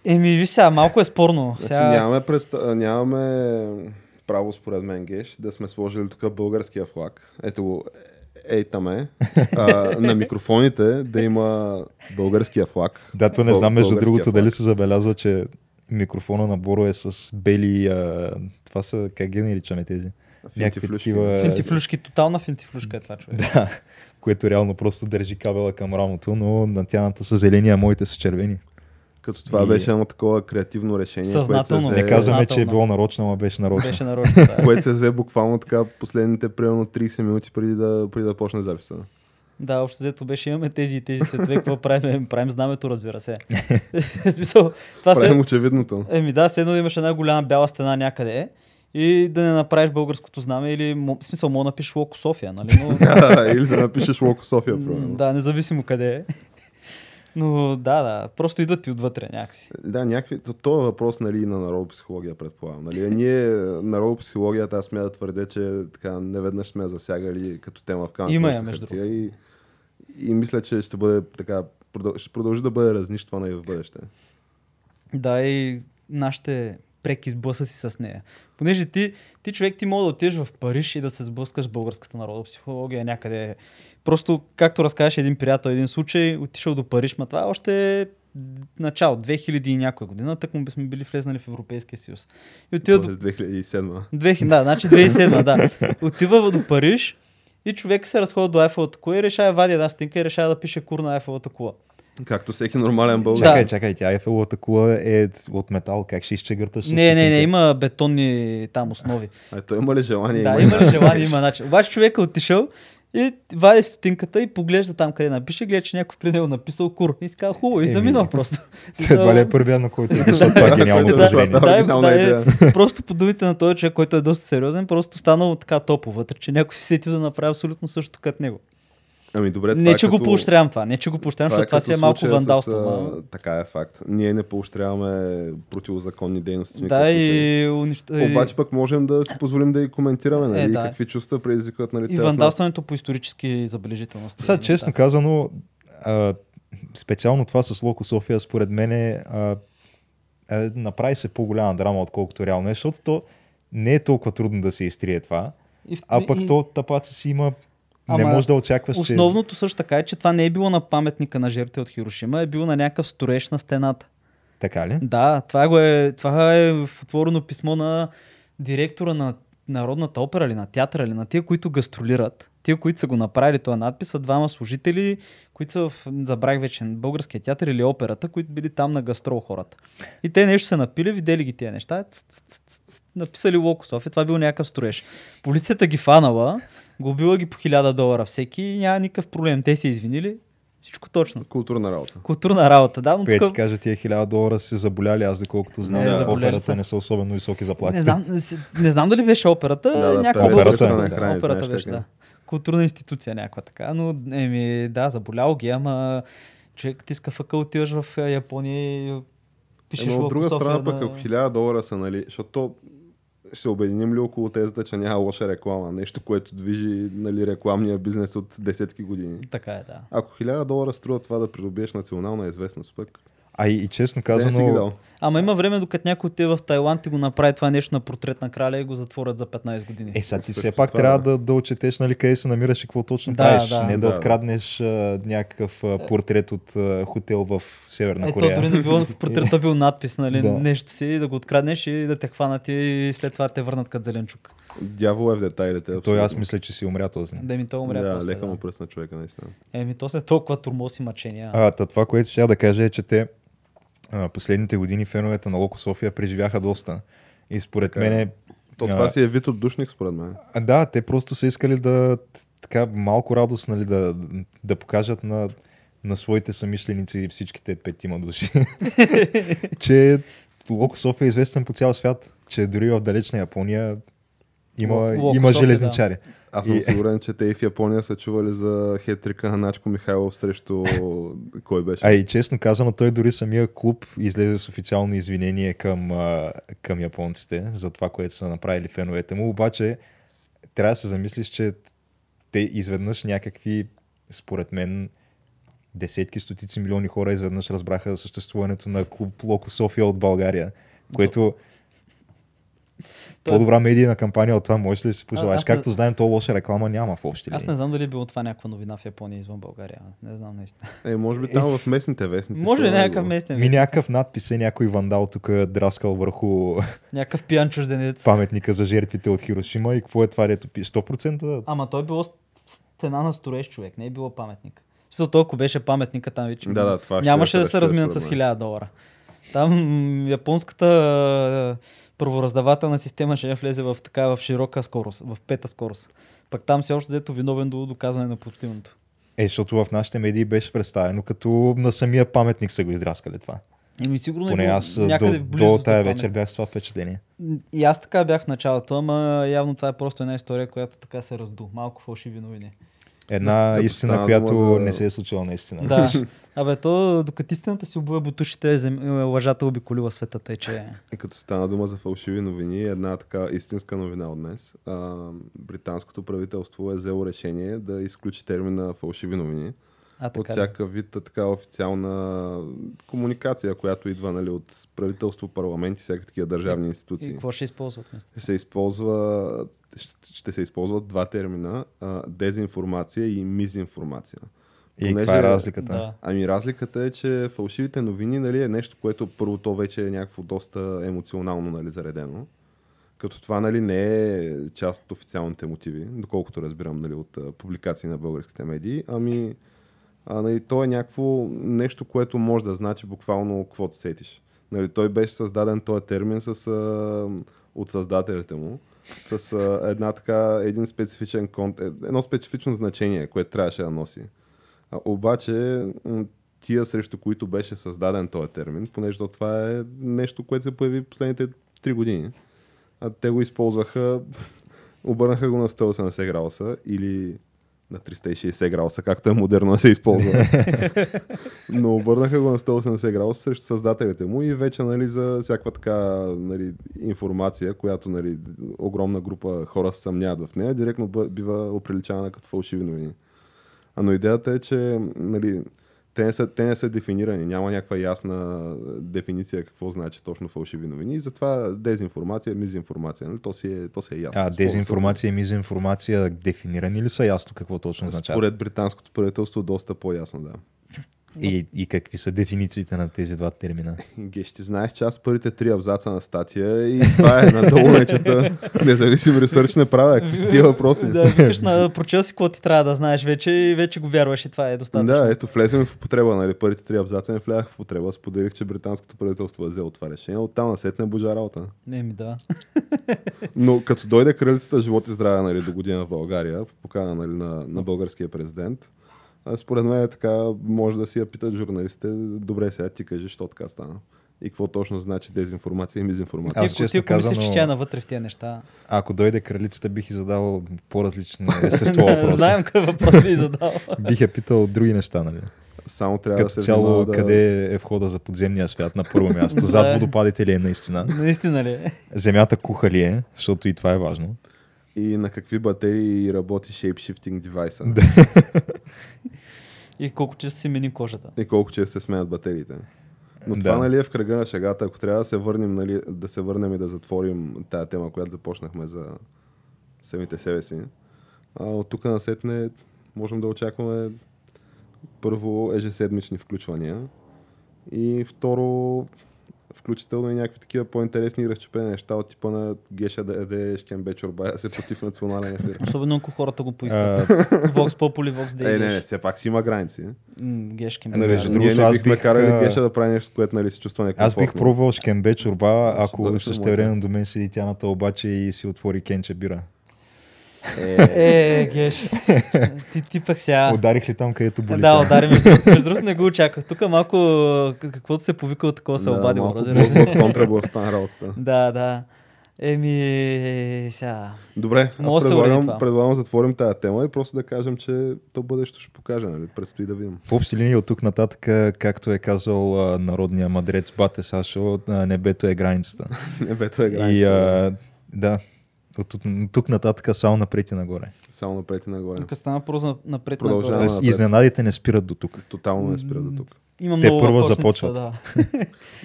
Еми, ви сега, малко е спорно. Значи, Сега... нямаме, представ... нямаме право, според мен, Геш, да сме сложили тук българския флаг. Ето го, ей там е. А, на микрофоните да има българския флаг. Да, то не знам между другото дали флаг. се забелязва, че микрофона на Боро е с бели, а, това са, как ги наричаме тези? Финтифлюшки. такива... Финтифлюшки, тотална финтифлюшка е това, човек. Да, което реално просто държи кабела към рамото, но на тяната са зелени, а моите са червени. Като това И- беше едно такова креативно решение. Съзнателно, което Не се Е, взе, казваме, че е било нарочно, ама беше нарочно. Беше нарочно, да. което се взе буквално така последните примерно 30 минути преди да, преди да почне записа. Да, общо взето беше, имаме тези и тези цветове, какво правим? Правим знамето, разбира се. Смисъл, това Правим се... очевидното. Еми да, все едно да имаш една голяма бяла стена някъде и да не направиш българското знаме или, в смисъл, мога да напишеш Локо София, нали? Но, Или да напишеш Локо София, примерно. да, независимо къде е. Но да, да, просто идват и отвътре някакси. Да, някакви... То, е въпрос нали, на народопсихология, предполагам. Нали? А Ние, народопсихологията, аз смея да твърдя, че така неведнъж сме засягали като тема в камък. Има я, между хартия И, и мисля, че ще бъде така ще продължи да бъде разнищвана и в бъдеще. Да, и нашите преки сблъсъци с нея. Понеже ти, ти човек, ти мога да отидеш в Париж и да се сблъскаш с българската народопсихология някъде. Просто, както разкажеш един приятел, един случай, отишъл до Париж, ма това е още начало, 2000 и някоя година, так му сме били влезнали в Европейския съюз. И отива до... Тоест 2007. 2000, да, значи 2007, да. Отива до Париж и човек се разхода до Айфелата кула и решава вади една стинка и решава да пише кур на Айфелата кула. Както всеки нормален българин. Чакай, Да. чакай, тя Ефеловата кула е от метал, как ще изчегърташ? с Не, не, не, има бетонни там основи. А той има ли желание? Да, има ли желание, има начин. Обаче човек е отишъл и вади стотинката и поглежда там къде напише, гледа, че някой при него написал кур. И си казва, хубаво, и Еми. заминал просто. Едва ли е първия, на който е защото това е гениално е прозрение. да. да, е, просто по думите на този човек, който е доста сериозен, просто станал така топло вътре, че някой се сетил да направи абсолютно също като него. Ами добре, това не, е че го като- поощрявам това, не, че го поощрявам, е защото това като си е малко вандалство. С, а, така е факт. Ние не поощряваме противозаконни дейности. Да, и, Обаче пък можем да си позволим да и коментираме, нали? Е, да. Какви чувства предизвикват, нали? и вандалстването по исторически забележителности. Сега, неща. честно казано, а, специално това с Локо София, според мен е, а, е, направи се по-голяма драма, отколкото реално е, защото то не е толкова трудно да се изтрие това, И а пък и- то тапаца си има... не Ама може да очакваш, че... Основното също така е, че това не е било на паметника на жертвите от Хирошима, е било на някакъв строеж на стената. Така ли? Да, това, го е, това е в отворено писмо на директора на Народната опера или на театъра или на тия, които гастролират. Тия, които са го направили този надпис, са двама служители, които са в, забрах вече, българския театър или операта, които били там на гастрол хората. И те нещо са напили, видели ги тия неща, ц- ц- ц- ц- ц- написали Локо София, това бил някакъв строеж. Полицията ги фанала, губила ги по 1000 долара всеки и няма никакъв проблем. Те се извинили, всичко точно. Културна работа. Културна работа, да, но тук... ти кажа, тия хиляда долара са се заболяли, аз доколкото знам, Не, да, операта са. не са особено високи заплати. Не знам, не знам дали беше операта, Да, да, някаква операта да, храни, операта беше, да. Културна институция някаква така, но еми, да, заболял ги, ама човек ти иска фъка, отиваш в Япония и пишеш Е, но от друга страна пък, ако 1000 долара са, нали, защото то ще обединим ли около тезата, че няма лоша реклама, нещо, което движи нали, рекламния бизнес от десетки години. Така е, да. Ако 1000 долара струва това да придобиеш национална известност, пък А и, и честно казано, дал. Ама има време, докато някой отиде в Тайланд и го направи това нещо на портрет на краля и го затворят за 15 години. е, сега ти все пак това, трябва да. да, отчетеш нали, къде се намираш и какво точно Да, правиш. да. не да, Да, да. откраднеш а, някакъв а, портрет от а, хотел в Северна Ето, Корея. дори не било, портрета бил надпис, нали, Да. нещо си, да го откраднеш и да те хванат и след това те върнат като зеленчук. Дявол е в детайлите. Той аз мисля, че си умря този. Да ми той умря Да, после, лека да. му пръсна човека, наистина. Еми, то след толкова турмоз и мъчения. А, това, което ще да кажа е, че те а, последните години феновете на Локо София преживяха доста. И според Така е. мен То А. това си е вид от душник, според мен. А, да, те просто са искали да така малко радост нали, да, да покажат на, на своите самишленици и всичките петима души, че Локо София е известен по цял свят, че дори в далечна Япония има, Локо има София, железничари. Аз съм И- сигурен, че те и в Япония са чували за хетрика на Начко Михайлов срещу кой беше. А и честно казано, той дори самия клуб излезе с официално извинение към, към японците за това, което са направили феновете му. Обаче трябва да се замислиш, че те изведнъж някакви, според мен, десетки, стотици милиони хора изведнъж разбраха за съществуването на клуб Локо София от България, което по-добра медийна кампания от това можеш ли да си пожелаеш? аз не- Както знаем, то лоша реклама няма в общи Аз не знам дали е било това някаква новина в Япония извън България. Не знам наистина. Е, може би там в местните вестници. Може е някакъв местен Ми вестник? някакъв надпис е някой вандал тук драскал върху Някакъв пиян чужденец. паметника за жертвите от Хирошима и какво е това, дето пи 100%? Ама той е било с- стена на строеж човек, не е било паметник. Смисъл, толкова беше паметника там вече. Да, да, това Нямаше е да се разминат с мен. 1000 долара. Там японската правораздавателна система ще влезе в така в широка скорост, в пета скорост. Пък там си още взето виновен до доказване на противното. Е, защото в нашите медии беше представено като на самия паметник са го израскали това. Еми сигурно Поне аз до, до тая вечер бях с това впечатление. И аз така бях в началото, ама явно това е просто една история, която така се разду. Малко фалшиви новини. Една истина, която за- не се е случила наистина. Да. Абе, то, докато истината си обуя бутушите, зем... лъжата обиколила света, тъй че... И като стана дума за фалшиви новини, една така истинска новина от днес. А, британското правителство е взело решение да изключи термина фалшиви новини. А, от всяка вид така официална комуникация, която идва нали, от правителство, парламент и всякакви такива държавни И институции. какво ще използват? наистина? Се използва, ще се използват два термина а, дезинформация и мизинформация. И Понеже- каква е разликата? Да. Ами разликата е, че фалшивите новини нали, е нещо, което първо то вече е някакво доста емоционално нали, заредено. Като това нали, не е част от официалните мотиви, доколкото разбирам нали, от публикации на българските медии, ами а, нали, то е някакво нещо, което може да значи буквално каквото сетиш. Нали, той беше създаден този термин с, а, от създателите му, с а, една така, един специфичен конт, е, едно специфично значение, което трябваше да носи. А, обаче, тия срещу които беше създаден този термин, понеже то това е нещо, което се появи последните 3 години. А те го използваха, обърнаха го на 180 градуса или на 360 градуса, както е модерно да се използва. Но обърнаха го на 180 градуса срещу създателите му и вече нали, за всякаква така нали, информация, която нали, огромна група хора се съмняват в нея, директно бива оприличавана като фалшиви новини. А но идеята е, че нали, те, не са, те не са дефинирани, няма някаква ясна дефиниция какво значи точно фалшиви новини и затова дезинформация, мизинформация, нали? то, си е, то си е ясно. А, Според- дезинформация и мизинформация дефинирани ли са ясно какво точно означава? Според британското правителство доста по-ясно, да. И, и какви са дефинициите на тези два термина? Геш, ти знаеш, че аз първите три абзаца на статия и това е надолу нечета. Независим ресърч не правя. Какви са тия въпроси? Да, викаш на прочел си какво ти трябва да знаеш вече и вече го вярваш и това е достатъчно. Да, ето, влезем в употреба, нали? Първите три абзаца не влязах в употреба. Споделих, че британското правителство е взело това решение. Оттам насетне божа работа. Не ми да. Но като дойде кралицата живот и здраве нали, до година в България, по покана нали, на, на българския президент, според мен е така, може да си я питат журналистите, добре сега ти кажи, що така стана. И какво точно значи дезинформация и мизинформация. Аз Ти, честно ти ако мислиш, че тя е навътре в тези неща. Ако дойде кралицата, бих и задал по-различно естество въпроси. Знаем какъв въпрос би задал. Бих я питал други неща, нали? Само трябва да Като се цяло, да... къде е входа за подземния свят на първо място? Зад Да. водопадите ли е наистина? Наистина ли? е? Земята куха ли е? Защото и това е важно. И на какви батерии работи shape-shifting девайса. И колко често си мени кожата. И колко често се сменят батериите. Но Да. това нали е в кръга на шегата. Ако трябва да се върнем, нали, да се върнем и да затворим тая тема, която започнахме за самите себе си. А от тук насетне можем да очакваме първо ежеседмични включвания и второ включително и някакви такива по-интересни и разчупени неща от типа на Геша да яде шкембе чорба, да се против национален ефир. Особено ако хората го поискат. Vox Populi, Vox Е, не, не, все пак си има граници. Гешки. Нали, между Ние не бихме бих, карали Геша да прави нещо, което нали, се чувства некомфортно. аз бих пробвал шкембе чорба, ако същевременно до мен седи тяната обаче и си отвори кенче бира. Е, Е, Геш. Ти, ти пък сега... Ударих ли там, където боли? Да, удари. Между, другото- между другото не го очаквах. Тук малко каквото се повика от такова се да, обадило. малко контрабла стана работата. Да, да. Еми, сега. Добре, аз предлагам, предлагам да затворим тази тема и просто да кажем, че то бъдещо ще покаже, нали? Предстои да видим. В общи линии от тук нататък, както е казал а, народния мадрец Бате Сашо, а, небето е границата. Небето е и границата. а, да, от тук, от тук нататък само напред и нагоре. Само напред и нагоре. Тук стана просто напред Продължаваме. нагоре. Напред. изненадите не спират до тук. Тотално не спира до тук. Има Те много първо в кошницата, започват. Да.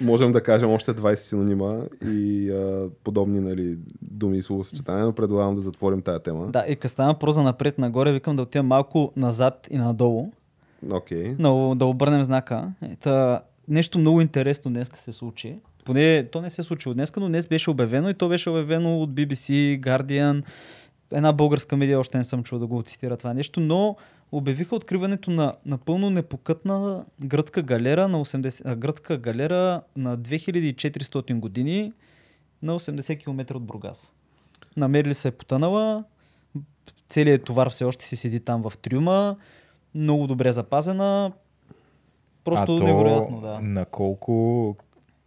Можем да кажем още 20 синонима и а, подобни нали, думи и словосъчетания, но предлагам да затворим тази тема. да, и като стана проза напред нагоре, викам да отидем малко назад и надолу, Окей. да, да обърнем знака. Ета, нещо много интересно днес се случи. Поне то не се е случило днес, но днес беше обявено и то беше обявено от BBC, Guardian, една българска медия, още не съм чул да го цитира това нещо, но обявиха откриването на напълно непокътна гръцка галера на, 80, а, гръцка галера на 2400 години на 80 км от Бургас. Намерили се е потънала, целият товар все още си седи там в трюма, много добре запазена, просто а невероятно, да. на колко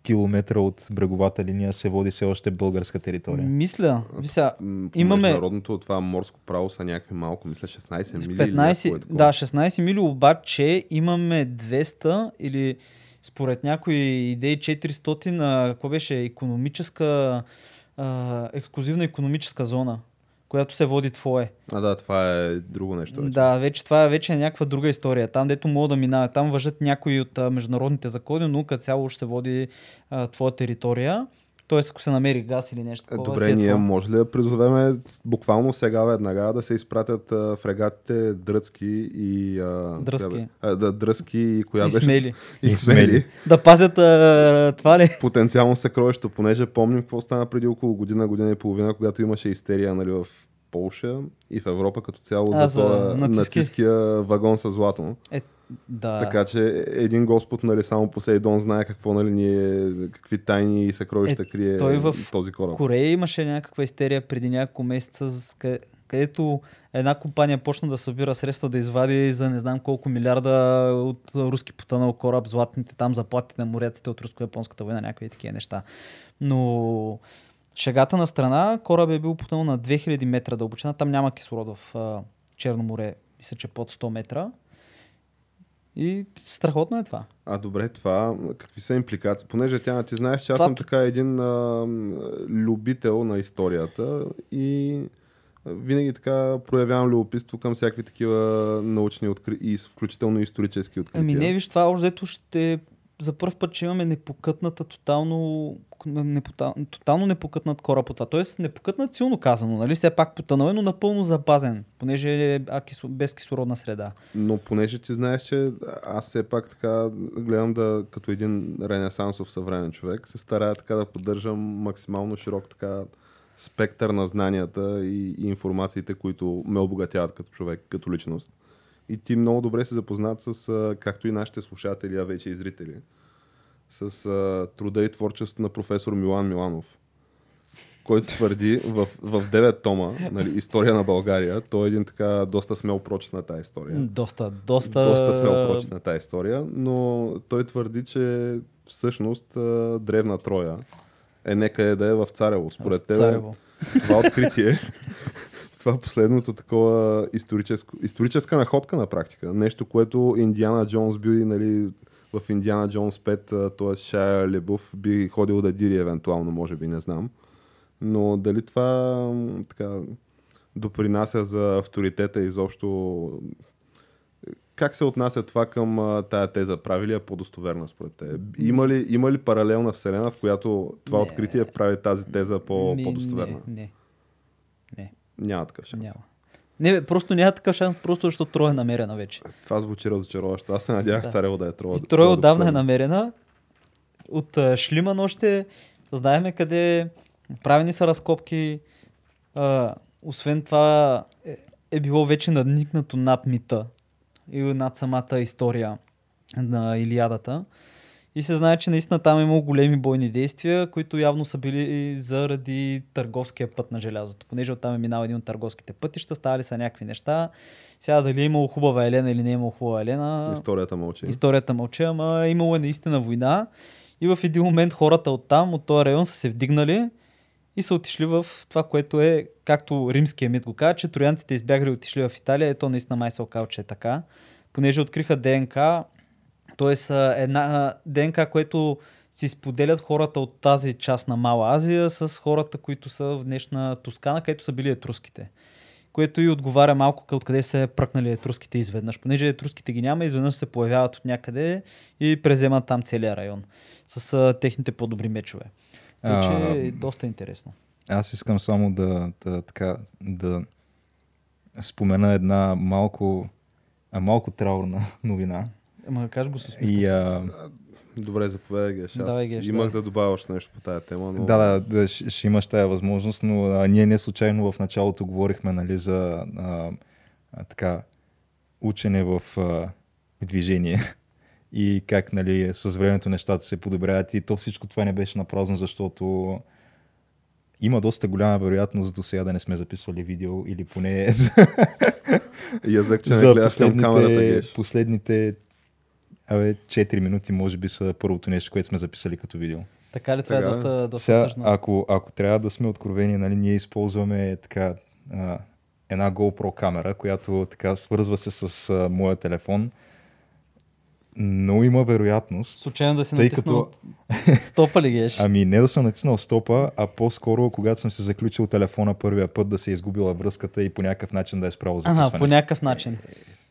километра от бреговата линия се води все още българска територия? Мисля, мисля, имаме Международното това морско право са някакви малко, мисля 16 мили. или 15, някакво е да, 16 мили, обаче имаме 200 или според някои идеи 400 на, какво беше, економическа, а, ексклюзивна економическа зона, която се води твое. А да, това е друго нещо. Вече. Да, вече това е вече е някаква друга история. Там, дето мога да минава, там въжат някои от а, международните закони, но като цяло ще се води а, твоя територия. Тоест, ако се намери газ или нещо Е, такова. Добре, си е ние това. може ли да призовеме буквално сега веднага да се изпратят а, фрегатите Дръцки и... А, бе? А, да, Дръзки и коя И беше? смели. И, И смели. смели. Да пазят а, това ли? Потенциално съкровище, понеже помним какво стана преди около година, година и половина, когато имаше истерия нали, в Полша и в Европа като цяло А, за, за нацистския вагон с злато. Е, да. Така че един Господ нали, само Посейдон знае какво нали, ние, какви тайни и съкровища Е, крие той в този кораб. Корея имаше някаква истерия преди няколко месеца, където една компания почна да събира средства да извади за не знам колко милиарда от руски потънал кораб, златните там заплатите на моряците от руско-японската война, някакви такива неща. Но шегата на страна, кораб е бил потънал на 2000 метра дълбочина, там няма кислород в Черно море, мисля, че под 100 метра. И страхотно е това. А добре, това какви са импликации? Понеже тя, ти знаеш, че аз Това- съм така един а, любител на историята и винаги така проявявам любопитство към всякакви такива научни откри... и включително исторически открития. Ами не, виж, това още ще за първ път, че имаме непокътната тотално, непота, тотално непокътнат кораб по това. Тоест непокътнат силно казано, нали? Все пак потънал е, но напълно запазен, понеже е без кислородна среда. Но понеже ти знаеш, че аз все пак така гледам да, като един ренесансов съвременен човек, се старая така да поддържам максимално широк така спектър на знанията и, и информациите, които ме обогатяват като човек, като личност. И ти много добре си запознат с, както и нашите слушатели, а вече и зрители, с а, труда и творчеството на професор Милан Миланов, който твърди в, в 9 тома, нали, история на България, той е един така доста смел прочит на тази история. Доста, доста... Доста смел прочит на тази история, но той твърди, че всъщност а, древна Троя е некъде да е в Царево. Според теб това откритие, това последното такова историческо, историческа находка на практика. Нещо, което Индиана Джонс би, нали, в Индиана Джонс 5, т.е. Шая Лебов би ходил да дири евентуално, може би, не знам. Но дали това така допринася за авторитета изобщо как се отнася това към а, тая теза? Прави ли е по-достоверна според те? Има ли, има ли паралелна вселена, в която това Не. откритие прави тази теза по, Ми, по-достоверна? Не, не, не, Няма такъв шанс. няма. Не, бе, просто няма такъв шанс, просто защото Троя е намерена вече. Това звучи разочароващо. Аз се надявах Да. царево да е троя. И Троя отдавна е намерена. От а, Шлиман още знаеме къде правени са разкопки. А, освен това е, е било вече надникнато над мита и над самата история на Илиадата. И се знае, че наистина там е имало големи бойни действия, които явно са били заради търговския път на желязото. Понеже оттам е минал един от търговските пътища, ставали са някакви неща. Сега дали е имало хубава Елена или не е имало хубава Елена, Историята мълчи. Историята мълча, ама имало е наистина война. И в един момент хората от там, от този район са се вдигнали и са отишли в това, което е, както римския мит го казва, че троянците избягали и отишли в Италия. Ето наистина май се оказва, че е така. Понеже откриха ДНК, т.е. една ДНК, което си споделят хората от тази част на Мала Азия с хората, които са в днешна Тоскана, където са били етруските. Което и отговаря малко къ- откъде са пръкнали етруските изведнъж. Понеже етруските ги няма, изведнъж се появяват от някъде и преземат там целия район с а, техните по-добри мечове. Тъй, че А, е доста интересно. Аз искам само да, да, така, да спомена една малко, а, малко траурна новина. Ама кажи го с И, а, Добре, заповядай Геш. Аз Давай, Геш, имах давай. да добавя още нещо по тази тема, но... да, да, да ще, ще имаш тая възможност, но а, ние не случайно в началото говорихме нали, за а, а, така, учене в а, движение и как нали, с времето нещата се подобряват и то всичко това не беше напразно, защото има доста голяма вероятност до сега да не сме записвали видео или поне за, Язък, че за към камерата, последните, Геш. последните абе, 4 минути може би са първото нещо, което сме записали като видео. Така ли? Това е Така, доста, доста Сега, тъжно. ако, ако трябва да сме откровени, нали, ние използваме така, а, една GoPro камера, която така свързва се с а, моя телефон но има вероятност. Случайно да си Тъй натиснал стопа ли геш? Ами не да съм натиснал стопа, а по-скоро, когато съм си заключил телефона първия път, да се е изгубила връзката и по някакъв начин да е справил Ага, записването. по някакъв начин.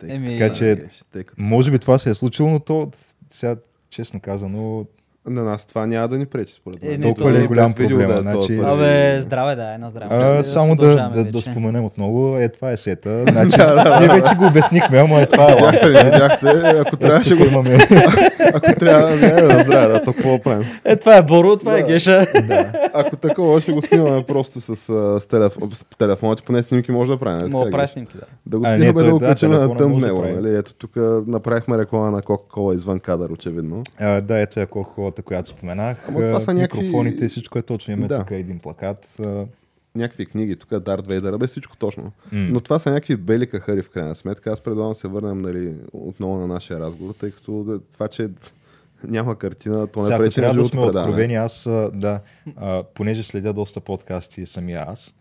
Еми, Така че- тъй като Може би това се е случило, но то сега, честно казано, На нас това няма да ни пречи, според мен. Е, толкова то- ли е без голям да е този Значи, Абе, здраве да е, на здраве. а, само да, да, да споменем отново, е това е сета. Значи, ние вече го обяснихме, ама е това е ли, видяхте, ако трябваше го, имаме. ако трябва, не, здраве, да, то какво правим? Е, това е Боро, това е. Геша. Ако такова ще го снимаме просто с, с телефон, с телефона, че поне снимки може да правим. Мога да снимки, да. Да го снимаме да го качим на тъмнело. Нали? Ето тук направихме реклама на Coca-Cola извън кадър, очевидно. Да, ето е колко която споменах. Ама това са някакви- Микрофоните, всичко е точно. Имаме Да. тук един плакат. Някакви книги, тук Дарт Вейдър, бе всичко точно. м. Но това са някакви бели кахари в крайна сметка. Аз предлагам да се върнем нали, отново на нашия разговор, тъй като това, че няма картина, то не Сега, пречи трябва да сме предаване. откровени, аз, да, а, понеже следя доста подкасти самия аз,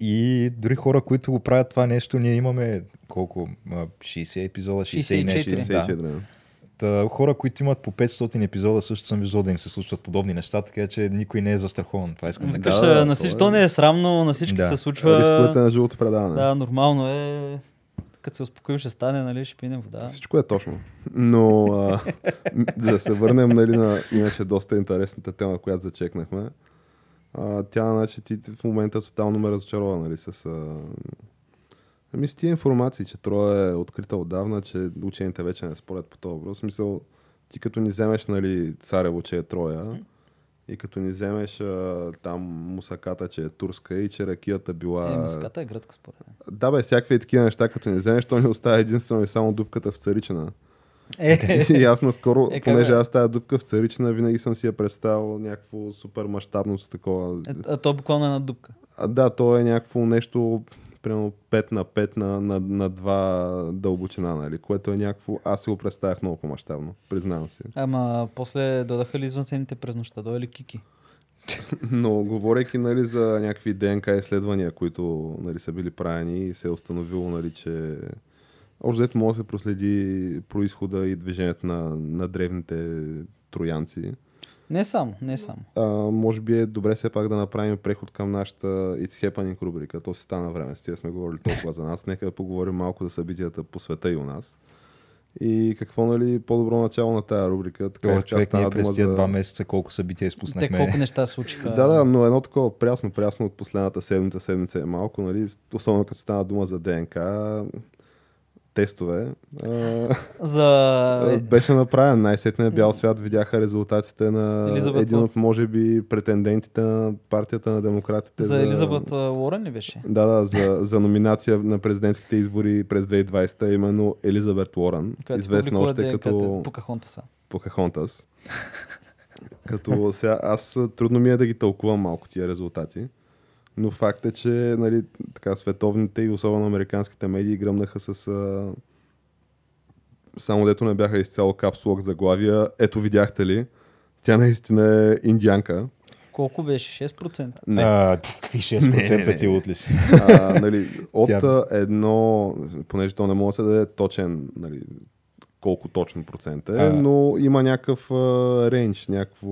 и дори хора, които го правят това нещо, ние имаме колко? А, 60 епизода, 60 и нещо. 64. Да. 64. Та, хора, които имат по 500 епизода, също съм виждал да им се случват подобни неща, така че никой не е застрахован. Това искам да кажа. Да, на всички, е- то не е срамно, на всички Да. се случва. Рисковете на живото предаване. Да, нормално е. Като се успокоим, ще стане, нали, ще пинем вода. Всичко е точно. Но а, да се върнем нали, на иначе доста интересната тема, която зачекнахме. А, тя, значи, ти ти в момента тотално ме разочарова, нали, с... А... Ами с тия информации, че Троя е открита отдавна, че учените вече не спорят по този въпрос. Смисъл, ти като ни вземеш, нали, Царево, че е Троя, и като ни вземеш а, там мусаката, че е турска и че ракията била... Е, муската е гръцка според мен. Да бе, всякакви такива неща, като ни вземеш, то ни оставя единствено и само дупката в Царичина. Е, И аз наскоро, Е, понеже бе? аз тази дупка в Царичина, винаги съм си я представил някакво супер мащабност такова. е, а то буквално е една дупка. А, да, то е някакво нещо, примерно 5 на 5 на, на, на 2 дълбочина, нали? Което е някакво, аз си го представях много по-мащабно, признавам си. Ама после додаха ли извънземните през нощта? Дойде ли Кики? Но говорейки нали, за някакви ДНК изследвания, които нали, са били правени и се е установило, нали, че общо взето може да се проследи происхода и движението на, на древните троянци. Не само, не само. А, може би е добре все пак да направим преход към нашата It's Happening рубрика. То си стана време, с тия сме говорили толкова за нас. Нека да поговорим малко за събитията по света и у нас. И какво, нали, по-добро начало на тази рубрика. Така Това че човек стана ние през дума тия за- два месеца колко събития Те изпуснахме. колко неща случиха. Да, да, но едно такова прясно, прясно от последната седмица, седмица е малко, нали? Особено като стана дума за ДНК, тестове. За... беше направен. Най-сетне бял свят видяха резултатите на Елизабет един от, може би, претендентите на партията на демократите. За Елизабет а, Уорън ли беше? Да, да, за, за номинация на президентските избори през 2020, именно Елизабет си известна още ДНК-та. като Покахонта са. Покахонтас. Като сега аз трудно ми е да ги тълкувам малко тия резултати. Но факт е, че нали, така, световните и особено американските медии гръмнаха с... А... Само дето не бяха изцяло капсулок заглавия. Ето видяхте ли? Тя наистина е индианка. Колко беше? 6%? Не. А, пф, какви 6% ти от ли си? А, нали, от Тя- едно, понеже то не може да се даде точен, нали, колко точно процент е, А. но има някакъв рейндж, някакво...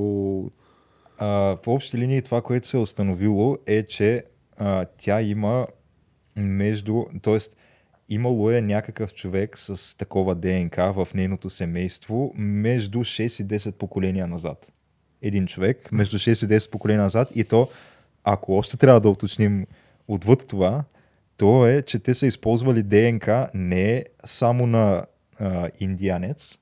А, в общи линии това, което се е установило е, че а, тя има между, т.е. имало е някакъв човек с такова ДНК в нейното семейство между 6 и 10 поколения назад. Един човек между 6 и 10 поколения назад и то, ако още трябва да уточним отвъд това, то е, че те са използвали ДНК не само на а, индианец,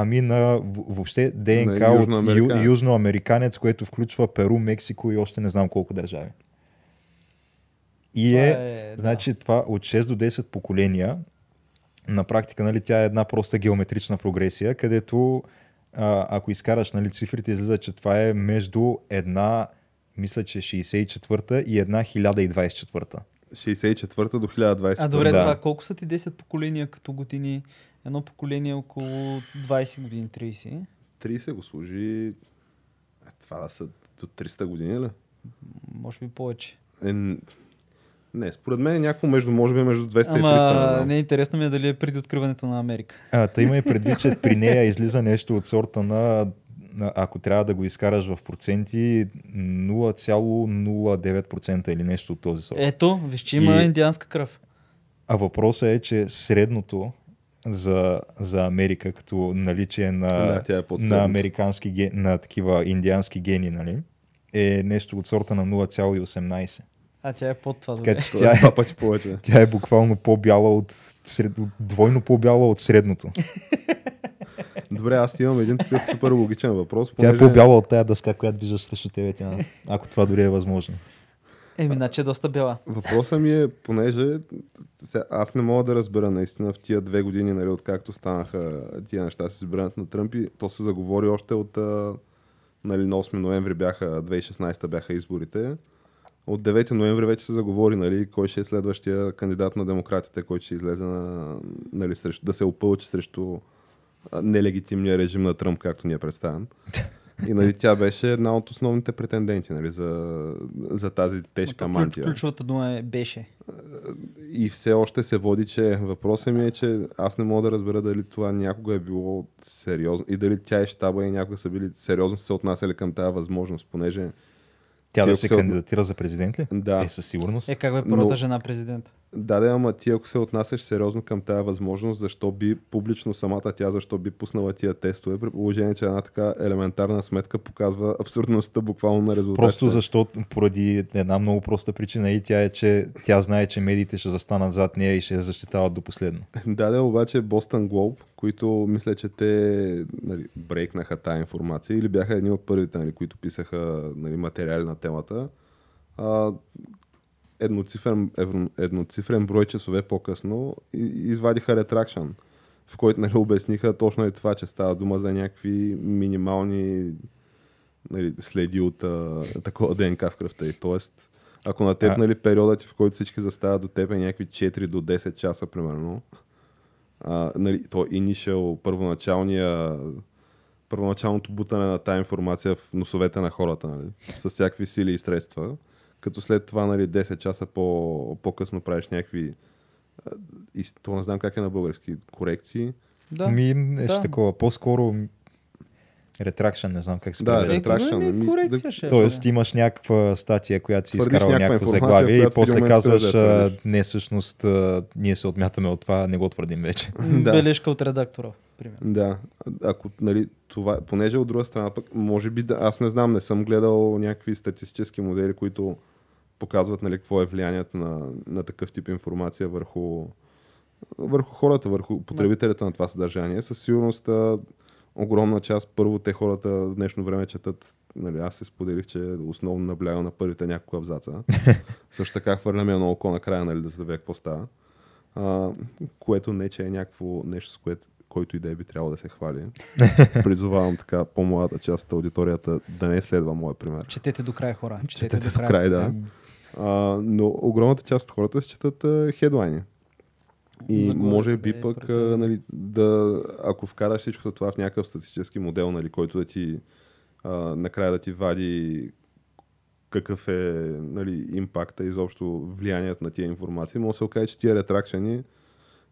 ами на въобще ДНК На от южноамериканец. ю, южноамериканец, което включва Перу, Мексико и още не знам колко държави. И Това е, е, да. значи това от 6 до 10 поколения, на практика нали, тя е една проста геометрична прогресия, където а, ако изкараш нали, цифрите, излиза, че това е между една, мисля, че 64-та и една 1024-та. 64 до 1024. А добре, Да. това колко са ти 10 поколения като години? Едно поколение около 20 години, 30. 30 го служи... Е, това да са до 300 години, ли? Може би повече. Е, Не, според мен е някакво между, може би между 200 и 300. не Ама не е интересно ми е дали е преди откриването на Америка. А, та има и предвид, че при нея излиза нещо от сорта на, на ако трябва да го изкараш в проценти, 0,09% или нещо от този сорт. Ето, виж, че има И- индианска кръв. А въпросът е, че средното за, за Америка, като наличие на, Да, тя е на американски на такива индиански гени, нали, е нещо от сорта на 0,18. А тя е под това. Така че тя е, два пъти повече. тя е буквално по-бяла от, сред, двойно по-бяла от средното. Добре, аз имам един такъв супер логичен въпрос. Тя е понеже- по-бяла от тая дъска, която виждаш срещу тебе, тя, ако това дори е възможно. Еми, значи е доста бяла. Въпросът ми е, понеже аз не мога да разбера наистина в тия две години, нали, откакто станаха тия неща с избирането на Тръмп и то се заговори още от нали, на 8 ноември бяха, 2016 бяха изборите. От 9 ноември вече се заговори нали, кой ще е следващия кандидат на демократите, който ще излезе на, нали, срещу, да се опълчи срещу нелегитимния режим на Тръмп, както ни е представен. И нали, тя беше една от основните претенденти нали, за, за тази тежка Ключ- мантия. Ключовата дума е беше. И все още се води, че въпросът ми е, че аз не мога да разбера дали това някога е било сериозно и дали тя и щаба и някога са били сериозно се отнасяли към тази възможност, понеже Тя да се кандидатира за президент ли? Да. Е, със сигурност. Е, как бе първата Но- жена президент? Да, да, ама ти ако се отнасяш сериозно към тази възможност, защо би публично самата тя, защо би пуснала тия тестове, при положение, че една така елементарна сметка показва абсурдността буквално на резултатите. Просто защото, поради една много проста причина и тя е, че тя знае, че медиите ще застанат зад нея и ще я защитават до последно. Да, да, обаче Boston Globe, които мисля, че те нали, брейкнаха тази информация или бяха едни от първите, нали, които писаха нали, материали на темата, а, едноцифрен, евро- едноцифрен брой часове по-късно и- извадиха ретракшн, в който нали, обясниха точно и това, че става дума за някакви минимални нали, следи от а, такова ДНК в кръвта. И тоест, ако на теб А- нали, периодът, в който всички застават до теб е някакви 4 до 10 часа, примерно, а, нали, то initial, първоначалния първоначалното бутане на тази информация в носовете на хората, нали, с всякакви сили и средства, като след това нали, 10 часа по, по-късно правиш някакви и то не знам как е на български, корекции. Да. Ми, нещо да. такова. По-скоро ретракшн, не знам как се Да, превежда. Е, ретракшн, ми, корекция ще. Тоест имаш някаква статия, която си Твърдиш изкарал някакво заглавие и после казваш, да а, не всъщност а, ние се отмятаме от това, не го твърдим вече. Да. Бележка от редактора, примерно. Да, ако, нали, това, понеже от друга страна пък, може би, да, аз не знам, не съм гледал някакви статистически модели, които показват, нали, какво е влиянието на, на такъв тип информация върху, върху хората, върху потребителите на това съдържание. Със сигурност огромна част, първо те хората в днешно време четат, нали, аз се споделих, че основно наблягам на първите няколко абзаца. Също така хвърляме едно око накрая, нали, да се какво става. А, което не, че е някакво нещо, с което който и да е би трябвало да се хвали. Призовавам така по-младата част от аудиторията да не следва моя пример. Четете до края, хора. Четете, Четете до край, да. А, но огромната част от хората си четат хедлайни. И Заглавие, може би е, пък, а, нали, да, ако вкараш всичко това в някакъв статистически модел, нали, който да ти а, накрая да ти вади какъв е нали, импакта, изобщо влиянието на тия информации, може да се окаже, че тия ретракшени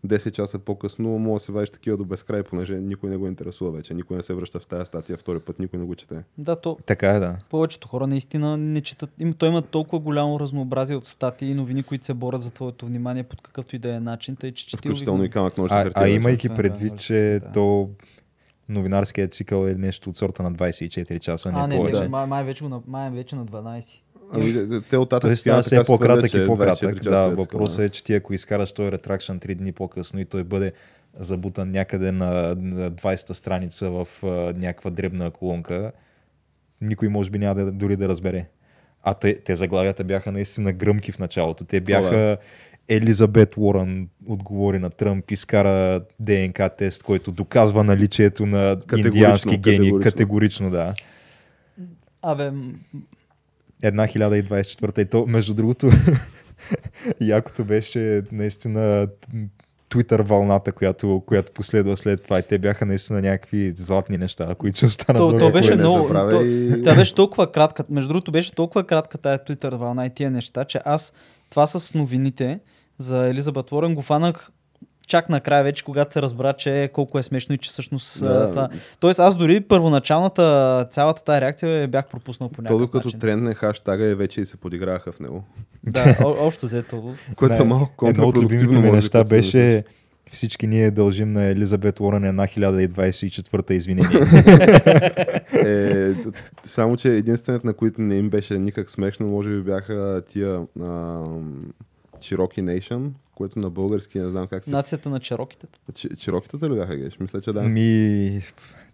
10 часа по-късно може да се вадиш такива до безкрай, понеже никой не го интересува вече. Никой не се връща в тази статия втори път, никой не го чете. Да, то Така е, да. повечето хора наистина не четат. Им, той има толкова голямо разнообразие от статии и новини, които се борят за твоето внимание под какъвто и да е начин, тъй че чети Включително и камък ножица А, хартия. а имайки Да, предвид, да, че да. то новинарският цикъл е нещо от сорта на 24 часа, не, А, не, повече. вече, май, май, вече, на, май вече на 12. Ами, те- те- оттатък Той става все по-кратък и е по-кратък. 24 часа Да, е въпросът е, че ти ако изкараш този ретракшн 3 дни по-късно и той бъде забутан някъде на, на 20-та страница в някаква дребна колонка, никой може би няма да, дори да разбере. А те, те заглавията бяха наистина гръмки в началото. Те бяха Елизабет Уорън отговори на Тръмп, изкара ДНК тест, който доказва наличието на индиански гени. категорично. Категорично, да. Абе, м, Една 1024 и то, между другото, якото беше наистина Twitter вълната, която, която последва след това и те бяха наистина някакви златни неща, които останат То- то беше много- забравяй. Тя беше толкова кратка. Между другото, беше толкова кратка тая Twitter вълна и тия неща, че аз това с новините за Елизабет Уорън го фанах чак накрая вече, когато се разбра, че колко е смешно и че всъщност Да. това... Тоест аз дори първоначалната, цялата тази реакция бях пропуснал по То някакъв докато начин. трендне хаштага и вече и се подиграха в него. Да, о- общо взето. Което е малко Едно от контрапродуктивно. любимите ми може би, неща беше всички ние дължим на Елизабет Уорън една 1024-та извинение. Е, само, че единствените, на които не им беше никак смешно, може би бяха тия Чироки Nation, което на български не знам как се... Нацията на чероките. Чи- Чироките ли бяха геш? Мисля, че да. Ми,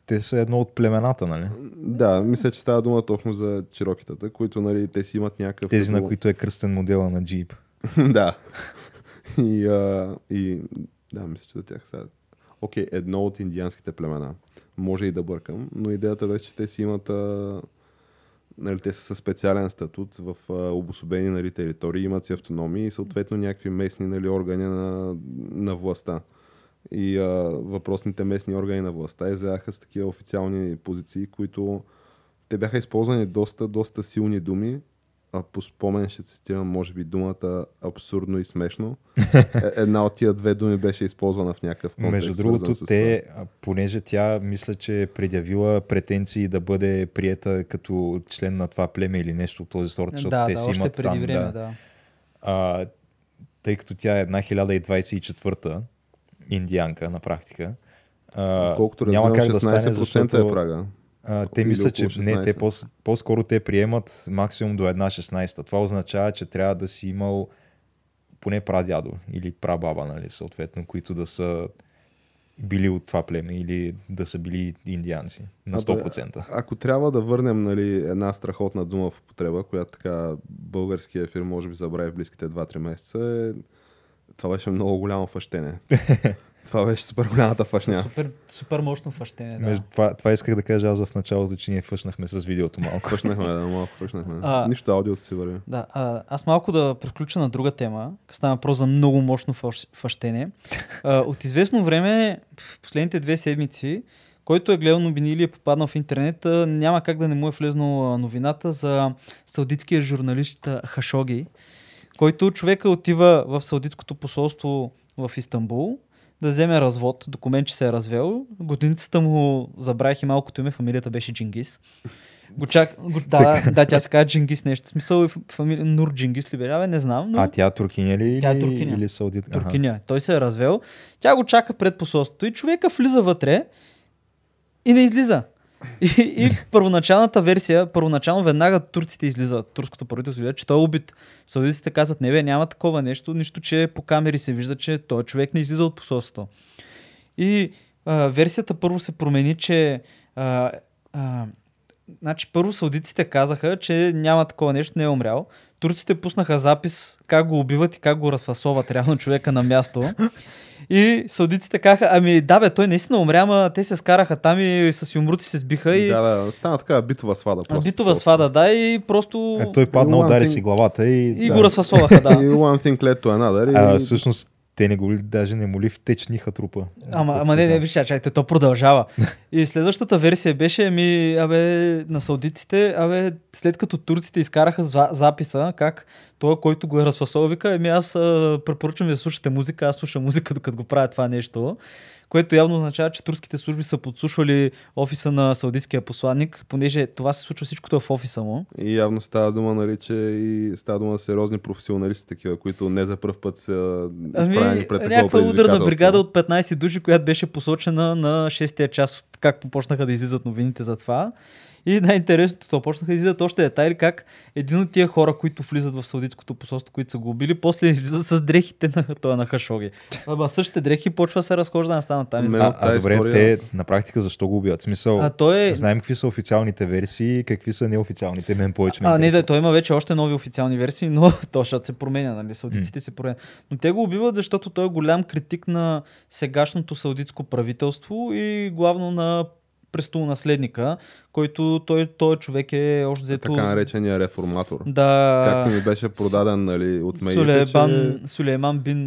те са едно от племената, нали? Да, мисля, че става дума точно за чирокитата, които нали, те си имат някакъв... Тези, на като- които е кръстен модела на Jeep. да. И, а, и да, мисля, че за тях сега. Окей, едно от индианските племена. Може и да бъркам, но идеята беше, че те си имат. А, нали, те са със специален статут в а, обособени нали, територии, имат си автономии и съответно някакви местни нали, органи на, на властта. И а, въпросните местни органи на властта изляха с такива официални позиции, които те бяха използвани доста, доста силни думи. А по спомен ще цитирам, може би, думата абсурдно и смешно. Е, Една от тия две думи беше използвана в някакъв контекст. Между другото, те, понеже тя мисля, че е предявила претенции да бъде приета като член на това племе или нещо от този сорт, защото Да, те да, си имат преди там, време, да. да. А, тъй като тя е една 1024-та индианка на практика. А, Колкото няма как да стане, 16% защото е прага. А, те Или мислят, че не, те 16. по- по-скоро те приемат максимум до една 16. Това означава, че трябва да си имал поне прадядо или прабаба, нали, съответно, които да са били от това племе или да са били индианци на Абе, 100%. Ако трябва да върнем нали, една страхотна дума в употреба, която така българския ефир може би забрави в близките 2-3 месеца, е... това беше много голямо фащене. това беше супер голямата фашня. Супер, супер мощно фащене. Да. Между това, това исках да кажа аз в началото, че ние фъшнахме с видеото малко. Фъшнахме, да, малко фъшнахме. А- Нищо аудиото си върви. Да, а, аз малко да превключа на друга тема. Става въпрос за много мощно фаш, фащене. А, от известно време, в последните две седмици, който е гледал новини или е попаднал в интернет, няма как да не му е влезнал новината за саудитския журналист Хашоги, който човека отива в саудитското посолство в Истанбул да вземе развод, документ, че се е развел. Годиницата му забравих и малкото име, фамилията беше Джингис. Го чак... го... Да, да, тя се казва Джингис нещо. В смисъл е фамилия Нур Джингис ли беше? Абе, не знам. Но... А тя туркиня ли Тя е туркиня. или саудит? Аха. Туркиня. Той се е развел. Тя го чака пред посолството и човека влиза вътре и не излиза. И, и първоначалната версия, първоначално веднага турците излизат, турското правителство излиза, че той е убит. Саудитите казват, не бе, няма такова нещо, нищо, че по камери се вижда, че той човек не излиза от посолството. И а, версията първо се промени, че а, а, значи първо саудиците казаха, че няма такова нещо, не е умрял. Турците пуснаха запис как го убиват и как го разфасоват реално човека на място. И саудиците казаха, ами да бе, той наистина умря, ама те се скараха там и с юмрути се сбиха и Да, да, стана така битова свада. а, просто. битова свада, да, и просто Е, той падна, удари thing- си главата и... и да. го разфасоваха, да. И one thing led to another. А, и... всъщност, те не го ли, даже не му ли втечниха трупа. Ама, ама не, не, виж, чай, то, то продължава. И следващата версия беше, ми, абе, на саудитите, абе, след като турците изкараха за, записа, как той, който го е разфасовал, вика, ами аз а, препоръчвам ви да слушате музика, аз слушам музика, докато го правя това нещо. Което явно означава, че турските служби са подслушвали офиса на саудитския посланник, понеже това се случва всичкото в офиса му. И явно става дума, нали, че и става дума сериозни професионалисти, такива, които не за първ път са Ами, изправени пред такова някаква ударна бригада от 15 души, която беше посочена на 6-я час, както почнаха да излизат новините за това. И най-интересното, то почнаха да излизат още детайли, как един от тия хора, които влизат в Саудитското посолство, които са го убили, после излизат с дрехите на това на Хашоги. Ама същите дрехи почва да се разхожда на стана там. А, а добре, история- те на практика защо го убиват? В смисъл, А той е... знаем какви са официалните версии, какви са неофициалните. Мен повече ме А, не, да, той има вече още нови официални версии, но то защото се променя, нали? Саудитите се променят. Но те го убиват, защото той е голям критик на сегашното саудитско правителство и главно на престолонаследника, който той, той човек е още взето... Така наречения реформатор. Да. Както ми беше продаден нали, от медиите, Сулейман, че... Сулейман бин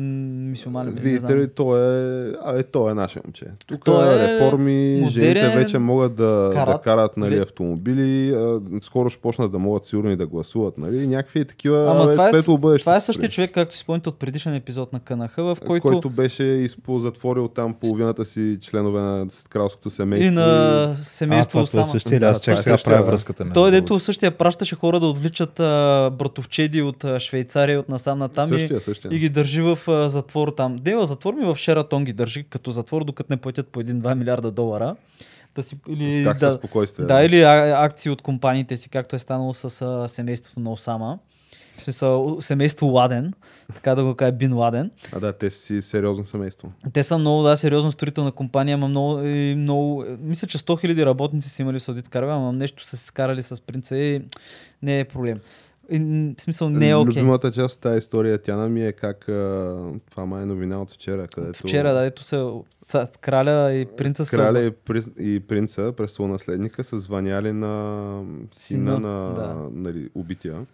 Мисюман. Видите ли, той е, а, е, той е наше момче. Тук Той е реформи, модерен, жените вече могат да карат. да карат нали, автомобили, а, скоро ще почнат да могат сигурно и да гласуват. Нали, някакви такива Ама абе, това е, светло бъдеще. това е същия човек, както си спомните от предишен епизод на КНХ, в който... който беше изпозатворил там половината си членове на кралското семейство. и на А, семейство това, това е Осама. същия ли? Да, Аз това чак е сега същия, правя да. връзката. между Той другото. дето същия пращаше хора да отвличат а, братовчеди от а, Швейцария, от насам натам и, Същия, същия. и ги държи в а, затвор там. Не в затвор ми в Шератон ги държи като затвор, докато не платят по 1-2 милиарда долара. Да си, или, да, спокойствие. да, или а, акции от компаниите си, както е станало с а, семейството на Осама. В смисъл, семейство Ладен, така да го кажа Бин Ладен. А да, те си сериозно семейство. Те са много, да, сериозна строителна компания, ама много, и много мисля, че 100 000 работници са имали в Саудитска Арабия, ама нещо са се скарали с принца и не е проблем. И, в смисъл, не е окей. Любимата част от тази история, Тяна ми е как а, това май е новина от вчера, където Вчера, да, ето се ца- краля и принца са... краля и, при- и принца, престолонаследника, са звъняли на сина, Сина, на да. нали, убития.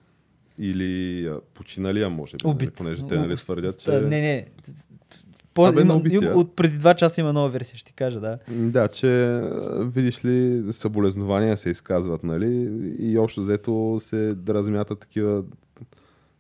Или а, починалия, може би, Убит. нали, понеже те нали, твърдят, че... Не, не. По, Абе, има, убития. от преди два часа има нова версия, ще ти кажа, да. Да, че видиш ли, съболезнования се изказват, нали? И общо взето се размятат такива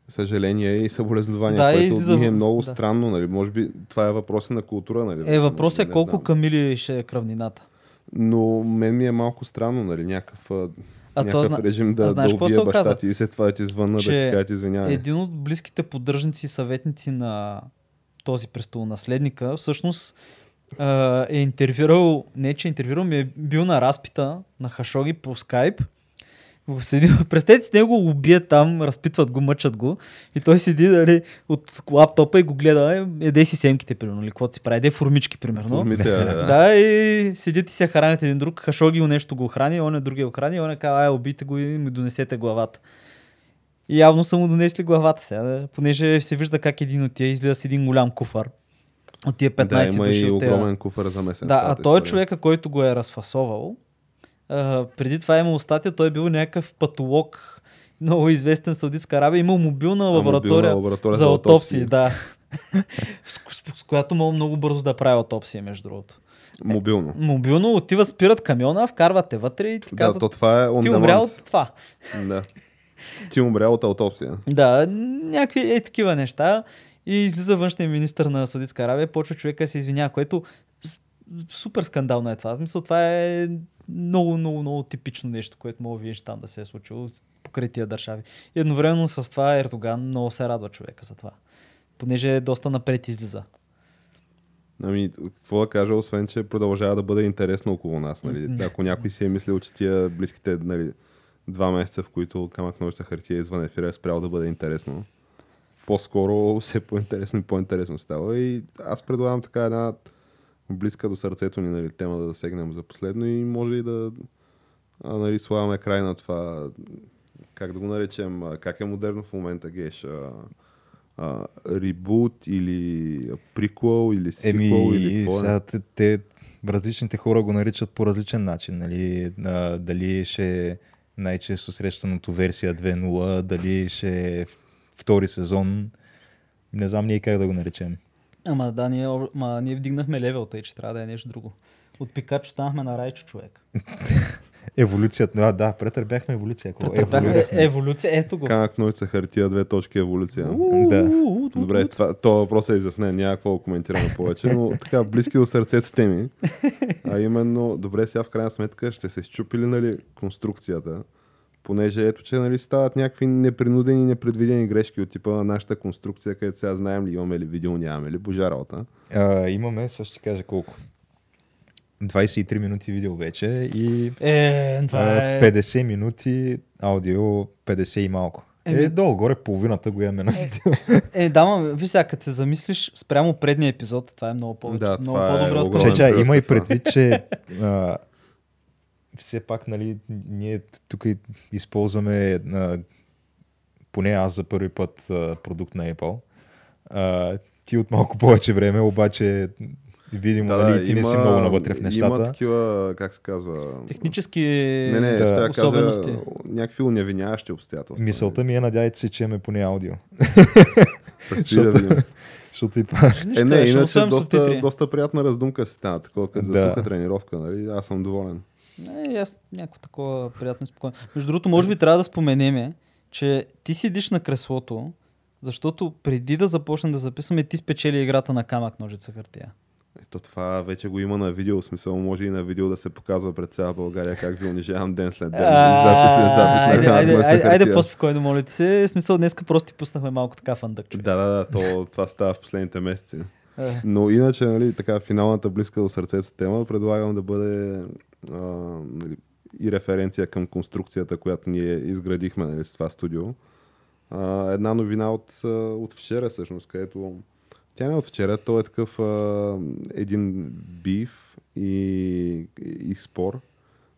съжаления и съболезнования, Да, което излиза- ми е много да. странно, нали? Може би това е въпрос на култура, нали? Е, не е колко знам. камили ще е кръвнината. Но мен ми е малко странно, нали? Някакъв, а, то зна- режим да, а знаеш да убие се баща ти и след това да ти звънна да Че ти кажат извинявай. Един от близките поддръжници и съветници на този престолонаследника всъщност е интервюрал, не че е интервюрал, ми е бил на разпита на Хашоги по скайп. Седи, представете си, него го убият там, разпитват го, мъчат го и той седи дали, от лаптопа и го гледа, е, еде си семките, примерно, или каквото си прави, еде формички, примерно. Формите, да. Да, и седят и се хранят един друг. Хашоги нещо го храни, он е другия го храни, он е казва, ай, убийте го и ми донесете главата. И явно са му донесли главата сега, понеже се вижда как един от тия излиза с един голям куфар. От тия 15 да, има души и от огромен куфар за месец. Да, а той е човека, който го е разфасовал. А, преди това е имал статия, той е бил някакъв патолог, много известен в Саудитска Арабия, имал мобилна лаборатория, лаборатория за аутопсии, да. с, с, с която мога много бързо да прави аутопсия, между другото. Мобилно. Мобилно отива, спират камиона, вкарват те вътре и ти Да, казват, то това е on ти умря от това. Да. Ти умря от аутопсия. Да, някакви е такива неща. И излиза външния министр на Саудитска Арабия, почва човека се извинява, което супер скандално е това. В Смисъл, това е много, много, много типично нещо, което мога да видиш там да се е случило покрай тия държави. И едновременно с това Ердоган много се радва човека за това. Понеже доста напред излиза. Ами, какво да кажа, освен, че продължава да бъде интересно около нас. Нали? Ако някой си е мислил, че тия близките нали, два месеца, в които камък ножица хартия извън ефира е спрял да бъде интересно, по-скоро все по-интересно и по-интересно става. И аз предлагам така една близка до сърцето ни нали, тема да засегнем за последно и може и да а, нали, слагаме край на това, как да го наречем, как е модерно в момента геш, ребут или приквел или сиквел или Еми, какво е. сега те, те, различните хора го наричат по различен начин. Нали? А, дали ще е най-често срещаното версия 2.0, дали ще е втори сезон. Не знам ние как да го наречем. Ама да, ние, ма, ние вдигнахме левел, тъй че трябва да е нещо друго. От Пикачо станахме на Райчо човек. Еволюцията. А, да, претърпяхме еволюция. Еволюирахме. еволюция, ето го. Камък ножица хартия, две точки еволюция. Да. Добре, това, това въпрос е изяснен, няма какво да коментираме повече, но така близки до сърцето теми. А именно, добре, сега в крайна сметка ще се щупи ли нали, конструкцията, понеже ето, че нали, стават някакви непринудени, непредвидени грешки от типа на нашата конструкция, където сега знаем ли имаме ли видео, нямаме ли, божа работа. А, имаме, сега ще ти кажа колко. 23 минути видео вече и Е, това е... 50 минути аудио, 50 и малко. Еми- Е, долу-горе половината го имаме на видео. Е, да, ма, виж сега, като се замислиш спрямо предния епизод, това е много, повече, Да, много това е от Че, че, има и предвид, че а, все пак, нали, ние тук използваме а, поне аз за първи път а, продукт на Apple. А, ти от малко повече време, обаче видимо, да, нали, ти не си много навътре в нещата. Има такива, как се казва... Технически Не, не, Да. ще особености. кажа някакви уневиняващи обстоятелства. Мисълта ми е, надявайте се, че имаме поне аудио. Защото-. Защото и това... Е, не, иначе доста, доста приятна раздумка си стана, такова като за Да. суха тренировка, нали? Аз съм доволен. Не, аз някакво такова приятно и спокойно. Между другото, може би трябва да споменеме, че ти седиш на креслото, защото преди да започнем да записваме, ти спечели играта на камък, ножица, хартия. Ето това вече го има на видео, в смисъл може и на видео да се показва пред цяла България как ви унижавам ден след ден. запис след запис на Айде, айде, айде, по-спокойно, моля ти се. Смисъл, днеска просто ти пуснахме малко така фандък. Да, да, да, то, това става в последните месеци. Е, Но иначе, нали, така, финалната близка до сърцето тема, предлагам да бъде а, нали, и референция към конструкцията, която ние изградихме нали, с това студио. А, една новина от, от вчера, всъщност, където тя не е от вчера, то е такъв а, един биф и, и спор,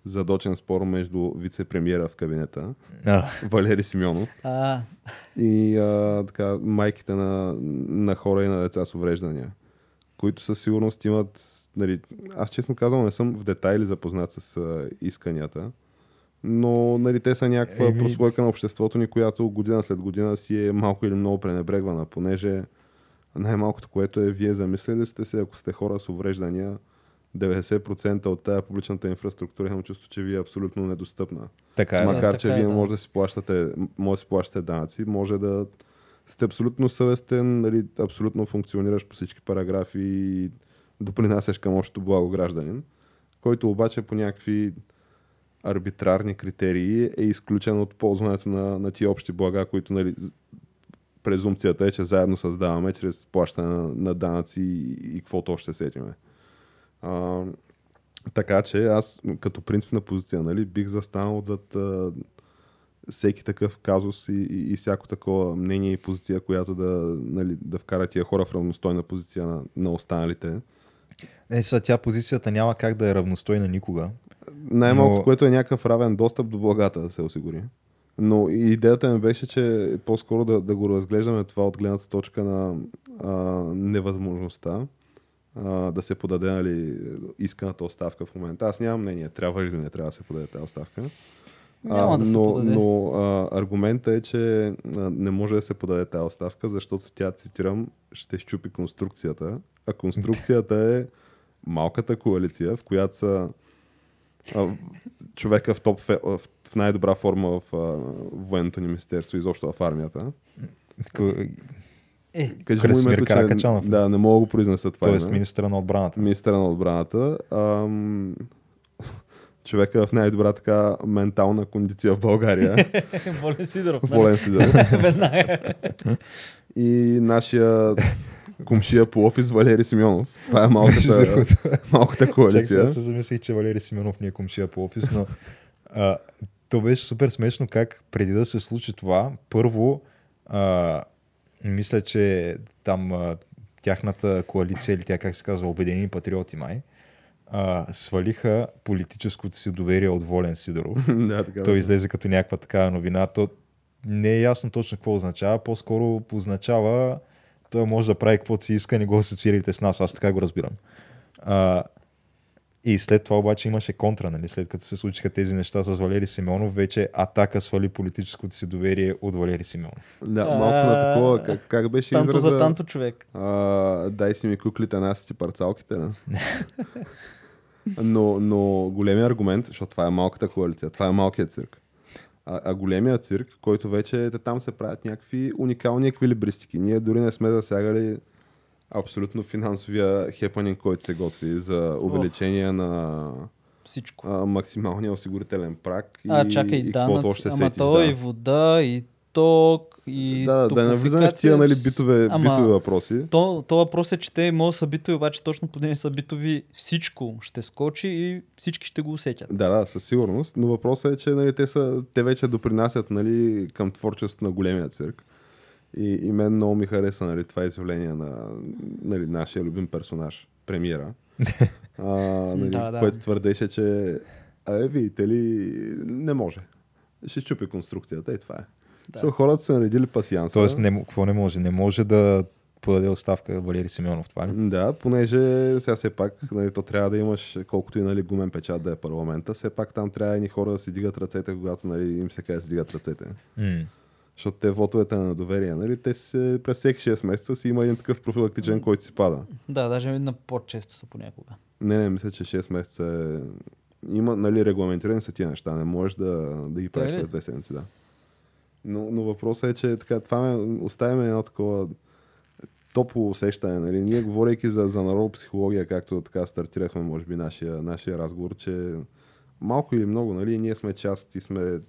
задочен спор между вице-премьера в кабинета, А, Валери Симеонов, А, и а, така, майките на, на хора и на деца с увреждания, които със сигурност имат, нали, аз честно казвам не съм в детайли запознат с а, исканията, но нали, те са някаква Еми- прослойка на обществото ни, която година след година си е малко или много пренебрегвана, понеже най-малкото, което е, вие замислили сте се, ако сте хора с увреждания, 90% от тая публичната инфраструктура имам чувство, че ви е абсолютно недостъпна. така е. Макар, така че е, вие да. може да си плащате, може да си плащате данъци, може да сте абсолютно съвестен, нали, абсолютно функционираш по всички параграфи и допринасяш към общото благо гражданин, който обаче по някакви арбитрарни критерии е изключен от ползването на, на тия общи блага, които нали, презумпцията е, че заедно създаваме чрез плащане на, на данъци и, и каквото още сетиме. А, така че аз като принципна позиция нали, бих застанал зад а, всеки такъв казус и, и, и всяко такова мнение и позиция, която да, нали, да вкара тия хора в равностойна позиция на, на останалите. Е, сега тя позицията няма как да е равностойна никога. Най-малкото, Но- което е някакъв равен достъп до благата да се осигури. Но идеята ми беше, че по-скоро да, да го разглеждаме това от гледната точка на а, невъзможността а, да се подаде нали, исканата оставка в момента. Аз нямам мнение, трябва или не трябва да се подаде тази оставка. Няма да се но, подаде. но а, аргумента е, че а, не може да се подаде тази оставка, защото тя, цитирам, ще щупи конструкцията. А конструкцията е малката коалиция, в която са а, човека в, топ, в, в най-добра форма в а, военното ни министерство, изобщо в армията. Е, Кажи му името, че Каракачанов. да, не мога да го произнеса това Тоест име. министра на отбраната. Министъра на отбраната. Ам, човека в най-добра така ментална кондиция в България. Волен Сидоров. нали? Волен си да. Веднага. И нашия комшия по офис Валери Симеонов. Това е малката, другото. малката Чак коалиция. сега се замислих, че Валери Сименов ни е комшия по офис, но а, то беше супер смешно как преди да се случи това, първо а, мисля, че там а, тяхната коалиция или тя как се казва, Обединени патриоти май, а, свалиха политическото си доверие от Волен Сидоров. да, така. Той излезе като някаква такава новина. То не е ясно точно какво означава. По-скоро означава той може да прави каквото си иска, не го асоциирайте с нас. Аз така го разбирам. А, и след това обаче имаше контра, нали? след като се случиха тези неща с Валери Симеонов, вече Атака свали политическото си доверие от Валери Симеонов. Да, малко на такова. Как, как беше Танто израза? за танто човек. А, дай си ми куклите, нас си парцалките. Не? но, но големия аргумент, защото това е малката коалиция, това е малкият цирк. А, а големият цирк, който вече там се правят някакви уникални еквилибристики. Ние дори не сме засягали абсолютно финансовия хепанинг, който се готви за увеличение на Всичко. а, максималния осигурителен прак. А, и, чакай, и данъци, още ама сетиш, то да. и вода, и ток, и Да, да не навлизаме в тия нали, битове, Ама- битови въпроси. То, то въпрос е, че те могат да са битови, обаче точно по ден са битови, всичко ще скочи и всички ще го усетят. Да, да, със сигурност. Но въпросът е, че нали, те, са, те вече допринасят нали, към творчеството на големия цирк. И, и мен много ми хареса нали, това изявление на нали, нашия любим персонаж, премиера. а, нали, Да, да. Което твърдеше, че а, е, видите ли, не може. Ще щупи конструкцията и това е. Да. So, хората са наредили пасианса. Тоест, не, какво не може? Не може да подаде оставка Валери Симеонов, това ли? Да, понеже сега все пак, нали, то трябва да имаш, колкото и нали, гумен печат да е парламента, все пак там трябва едни хора да си дигат ръцете, когато нали, им се каже да си дигат ръцете. М. Защото те вотовете на доверие, нали, те се през всеки 6 месеца си има един такъв профилактичен, който си пада. Да, даже на по-често са понякога. Не, не, мисля, че 6 месеца е... Има, нали, регламентирани са тия неща, не можеш да, да ги правиш през две седмици, да. Но, но въпросът е, че така, това ме, оставяме едно такова топло усещане. Нали? Ние, говорейки за, за народопсихология, както така стартирахме, може би, нашия, нашия разговор, че малко или много, нали, ние сме част и сме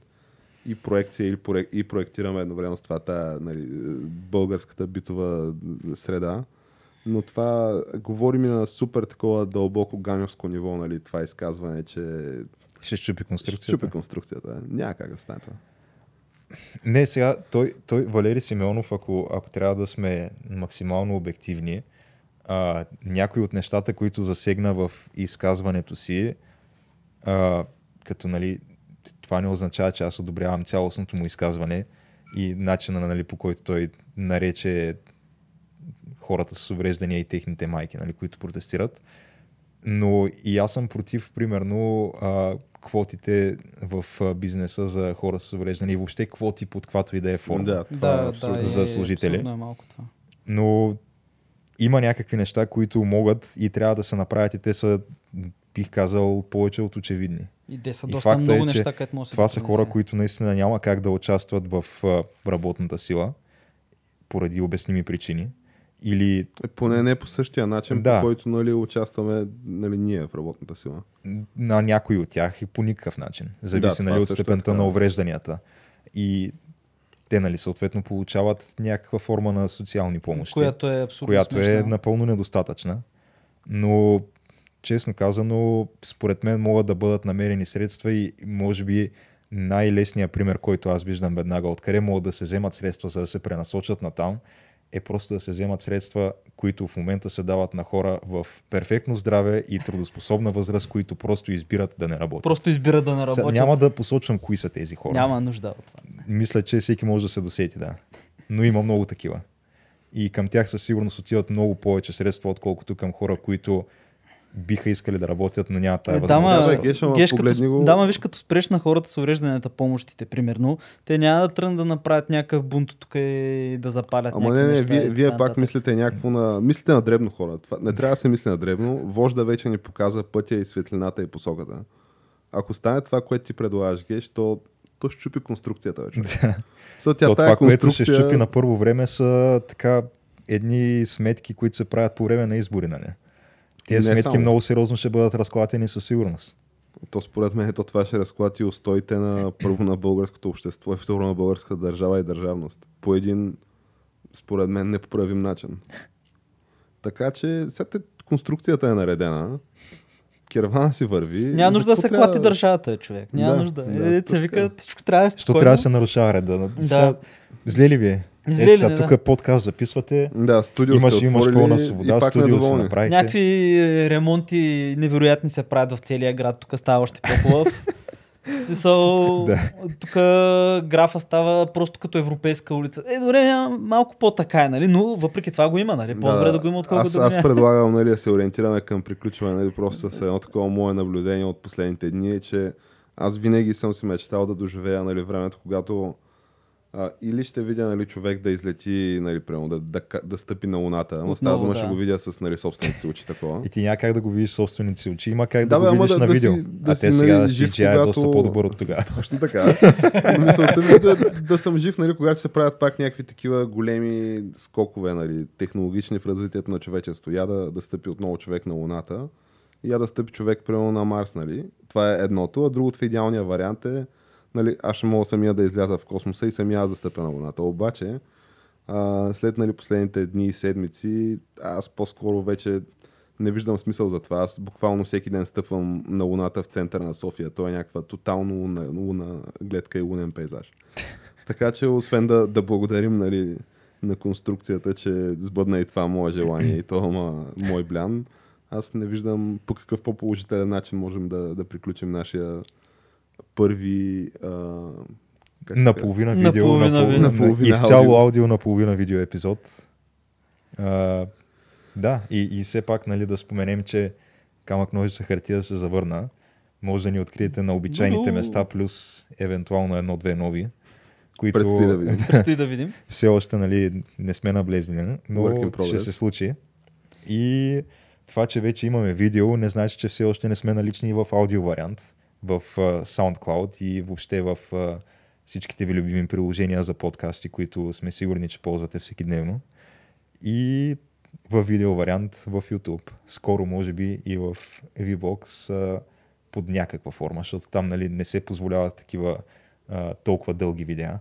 и проекция, и, проек, и проектираме едновременно с това тая, нали, българската битова среда. Но това говори ми на супер такова дълбоко ганевско ниво, нали, това изказване, че Ще щупи ще конструкцията. чупи конструкцията. Няма как да стане това. Не, сега, той, той Валери Симеонов, ако, ако трябва да сме максимално обективни, а, някои от нещата, които засегна в изказването си, а, като нали, това не означава, че аз одобрявам цялостното му изказване и начина, нали, по който той нарече хората с увреждания и техните майки, нали, които протестират. Но и аз съм против, примерно, а, квотите в бизнеса за хора с увреждания и въобще квоти под каквато и да е форма. Да, това да, е абсурдно. да, за е, служители. абсурдно е малко това. Но има някакви неща, които могат и трябва да се направят и те са, бих казал, повече от очевидни. И те са И доста факта е, много че неща, където може да Това са хора, които наистина няма как да участват в работната сила поради обясними причини. Или Е, Поне не по същия начин, Да. по който нали, участваме нали, ние в работната сила. на някои от тях и по никакъв начин. Зависи това нали, от е степента така. на уврежданията. И те нали, съответно получават някаква форма на социални помощи. Която е която е напълно недостатъчна. Но, честно казано, според мен могат да бъдат намерени средства и може би най-лесният пример, който аз виждам веднага, откъде могат да се вземат средства, за да се пренасочат на там, е просто да се вземат средства, които в момента се дават на хора в перфектно здраве и трудоспособна възраст, които просто избират да не работят. Просто избира да не Сега, работят. няма да посочвам кои са тези хора. Няма нужда от това. Мисля, че всеки може да се досети, да. Но има много такива. И към тях със сигурност отиват много повече средства, отколкото към хора, които биха искали да работят, но нямат тази Е, дама, възможност. Да, бе, Геш, ама Геш, като, погледни го- дама, виж, като спреш на хората с уврежданията помощите, примерно, те няма да тръгнат да направят някакъв бунт тук и да запалят Ама не, не, неща. вие, вие пак нататък. мислите някакво на... Мислите на дребно хора. Това, не трябва да се мисли на дребно. Вожда вече ни показа пътя и светлината и посоката. Ако стане това, което ти предлагаш, Геш, то, то ще чупи конструкцията вече. So, тя То това, което ще конструкция- щупи на първо време са така едни сметки, които се правят по време на избори, нали? Тези Не сметки само. много сериозно ще бъдат разклатени със сигурност. То според мен то това ще разклати устоите на първо на българското общество и второ на българската държава и държавност. По един, според мен, непоправим начин. Така че, сега конструкцията е наредена. Кервана си върви. Няма нужда да се какво клати държавата, човек. Няма Да, нужда. да, е, се вика, всичко трябва да е Що трябва да се нарушава реда? Да. Сега, Зле ли ви е? Зле Ето сега, тук да. подкаст записвате, Да, студио имаш, сте имаш пълна свобода, студио се направите. Някакви е, ремонти невероятни се правят в целия град. Тук става още по-хубав. В смисъл, Да. тук графа става просто като европейска улица. Е, добре, малко по-така е, нали? Но въпреки това го има, нали? По-добре да, го има, отколкото аз, да го аз предлагам нали, да се ориентираме към приключване, нали, просто с едно такова мое наблюдение от последните дни, е, че аз винаги съм си мечтал да доживея нали, времето, когато а, или ще видя нали, човек да излети, нали, прямо, да, да, да стъпи на луната, ама става дума, да. ще го видя с нали, собствените си очи такова. И ти няма как да го видиш собствените си очи, има как да, Да, бе, го ама видиш да- на да видео. си- да а си, те сега нали, жив, CGI е доста когато- по-добър от тогава. Точно така. Мисълта ми е да, да съм жив, нали, когато се правят пак някакви такива големи скокове, нали, технологични в развитието на човечество. Я да, да стъпи отново човек на Луната, и я да стъпи човек примерно на Марс, нали. Това е едното, а другото в идеалния вариант е, нали, аз ще мога самия да изляза в космоса и самия аз да стъпя на Луната. Обаче, а, след нали, последните дни и седмици, аз по-скоро вече не виждам смисъл за това. Аз буквално всеки ден стъпвам на Луната в центъра на София. То е някаква тотално луна, луна гледка и лунен пейзаж. така че, освен да, да благодарим нали, на конструкцията, че сбъдна и това мое желание и то ма, мой блян, аз не виждам по какъв по-положителен начин можем да, да приключим нашия първи... А, Наполовина видео, Наполовина наполовина, изцяло аудио. аудио, наполовина видео епизод. А, да, и, и все пак нали, да споменем, че камък ножица хартия се завърна. Може да ни откриете на обичайните места, плюс евентуално едно-две нови, които Предстои да видим. Предстои да видим. все още нали, не сме наблезли, но Work in progress. ще се случи. И това, че вече имаме видео, не значи, че все още не сме налични и в аудио вариант, в SoundCloud и въобще в всичките ви любими приложения за подкасти, които сме сигурни, че ползвате всеки дневно. И в видео вариант в YouTube. Скоро, може би, и в VBOX под някаква форма, защото там нали, не се позволяват такива uh, толкова дълги видеа.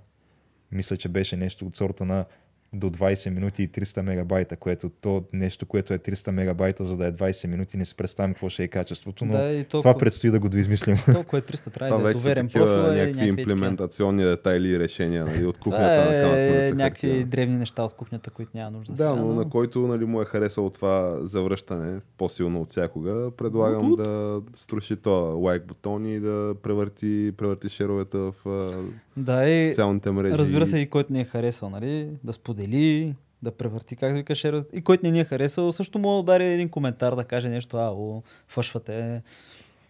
Мисля, че беше нещо от сорта на до 20 минути и 300 мегабайта, което то нещо, което е 300 мегабайта, за да е 20 минути, не си представям какво ще е качеството, но Да, и това толкова, предстои да го доизмислим. толкова е 300. Трябва Това да е доверен такива профил. е някакви такива. имплементационни детайли и решения нали, от Това кухнята на е камък някакви хартия. древни неща от кухнята, които няма нужда Да, сега, но на който нали, му е харесало това завръщане по-силно от всякога, предлагамУт-ut. да струши то лайк бутон и да превърти, превърти шеровете в Да, и социалните мрежи. разбира се и който ни е харесал, нали? Да сподели, да превърти, как викаш, и който не ни е харесал, също мога да удари един коментар, да каже нещо, а, о, фъшвате.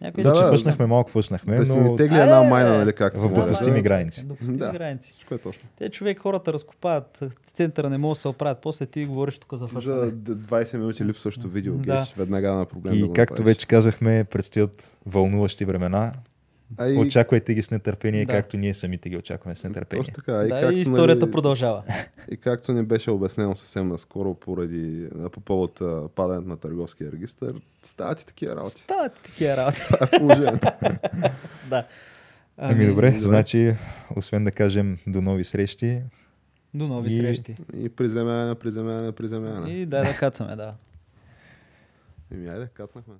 Някой Да, Да, че да, фъшнахме малко, фъшнахме, Да си но ни тегли една майна, нали, както се в допустими Да. граници. Допустими Да. граници. Всичко е точно. Те човек хората разкопават, центъра не могат да се оправят, после ти говориш тук за За фъшване. д- 20 минути липсващо видео, Да. геш, веднага на проблем да И го както направиш. вече казахме, предстоят вълнуващи времена. А и, Очаквайте ги с нетърпение, Да. както ние самите ги очакваме с нетърпение. Точно така. И, Да, както, и историята нали, продължава. И както ни беше обяснено съвсем наскоро поради по повод падането на търговския регистр, стават и такива работи. Стават такива работи. Това е положението. да. Ами добре, добре. значи, освен да кажем до нови срещи, До нови И- срещи. И приземяване, приземяване, приземяване. И дай да кацаме, да. Еми, айде, кацнахме.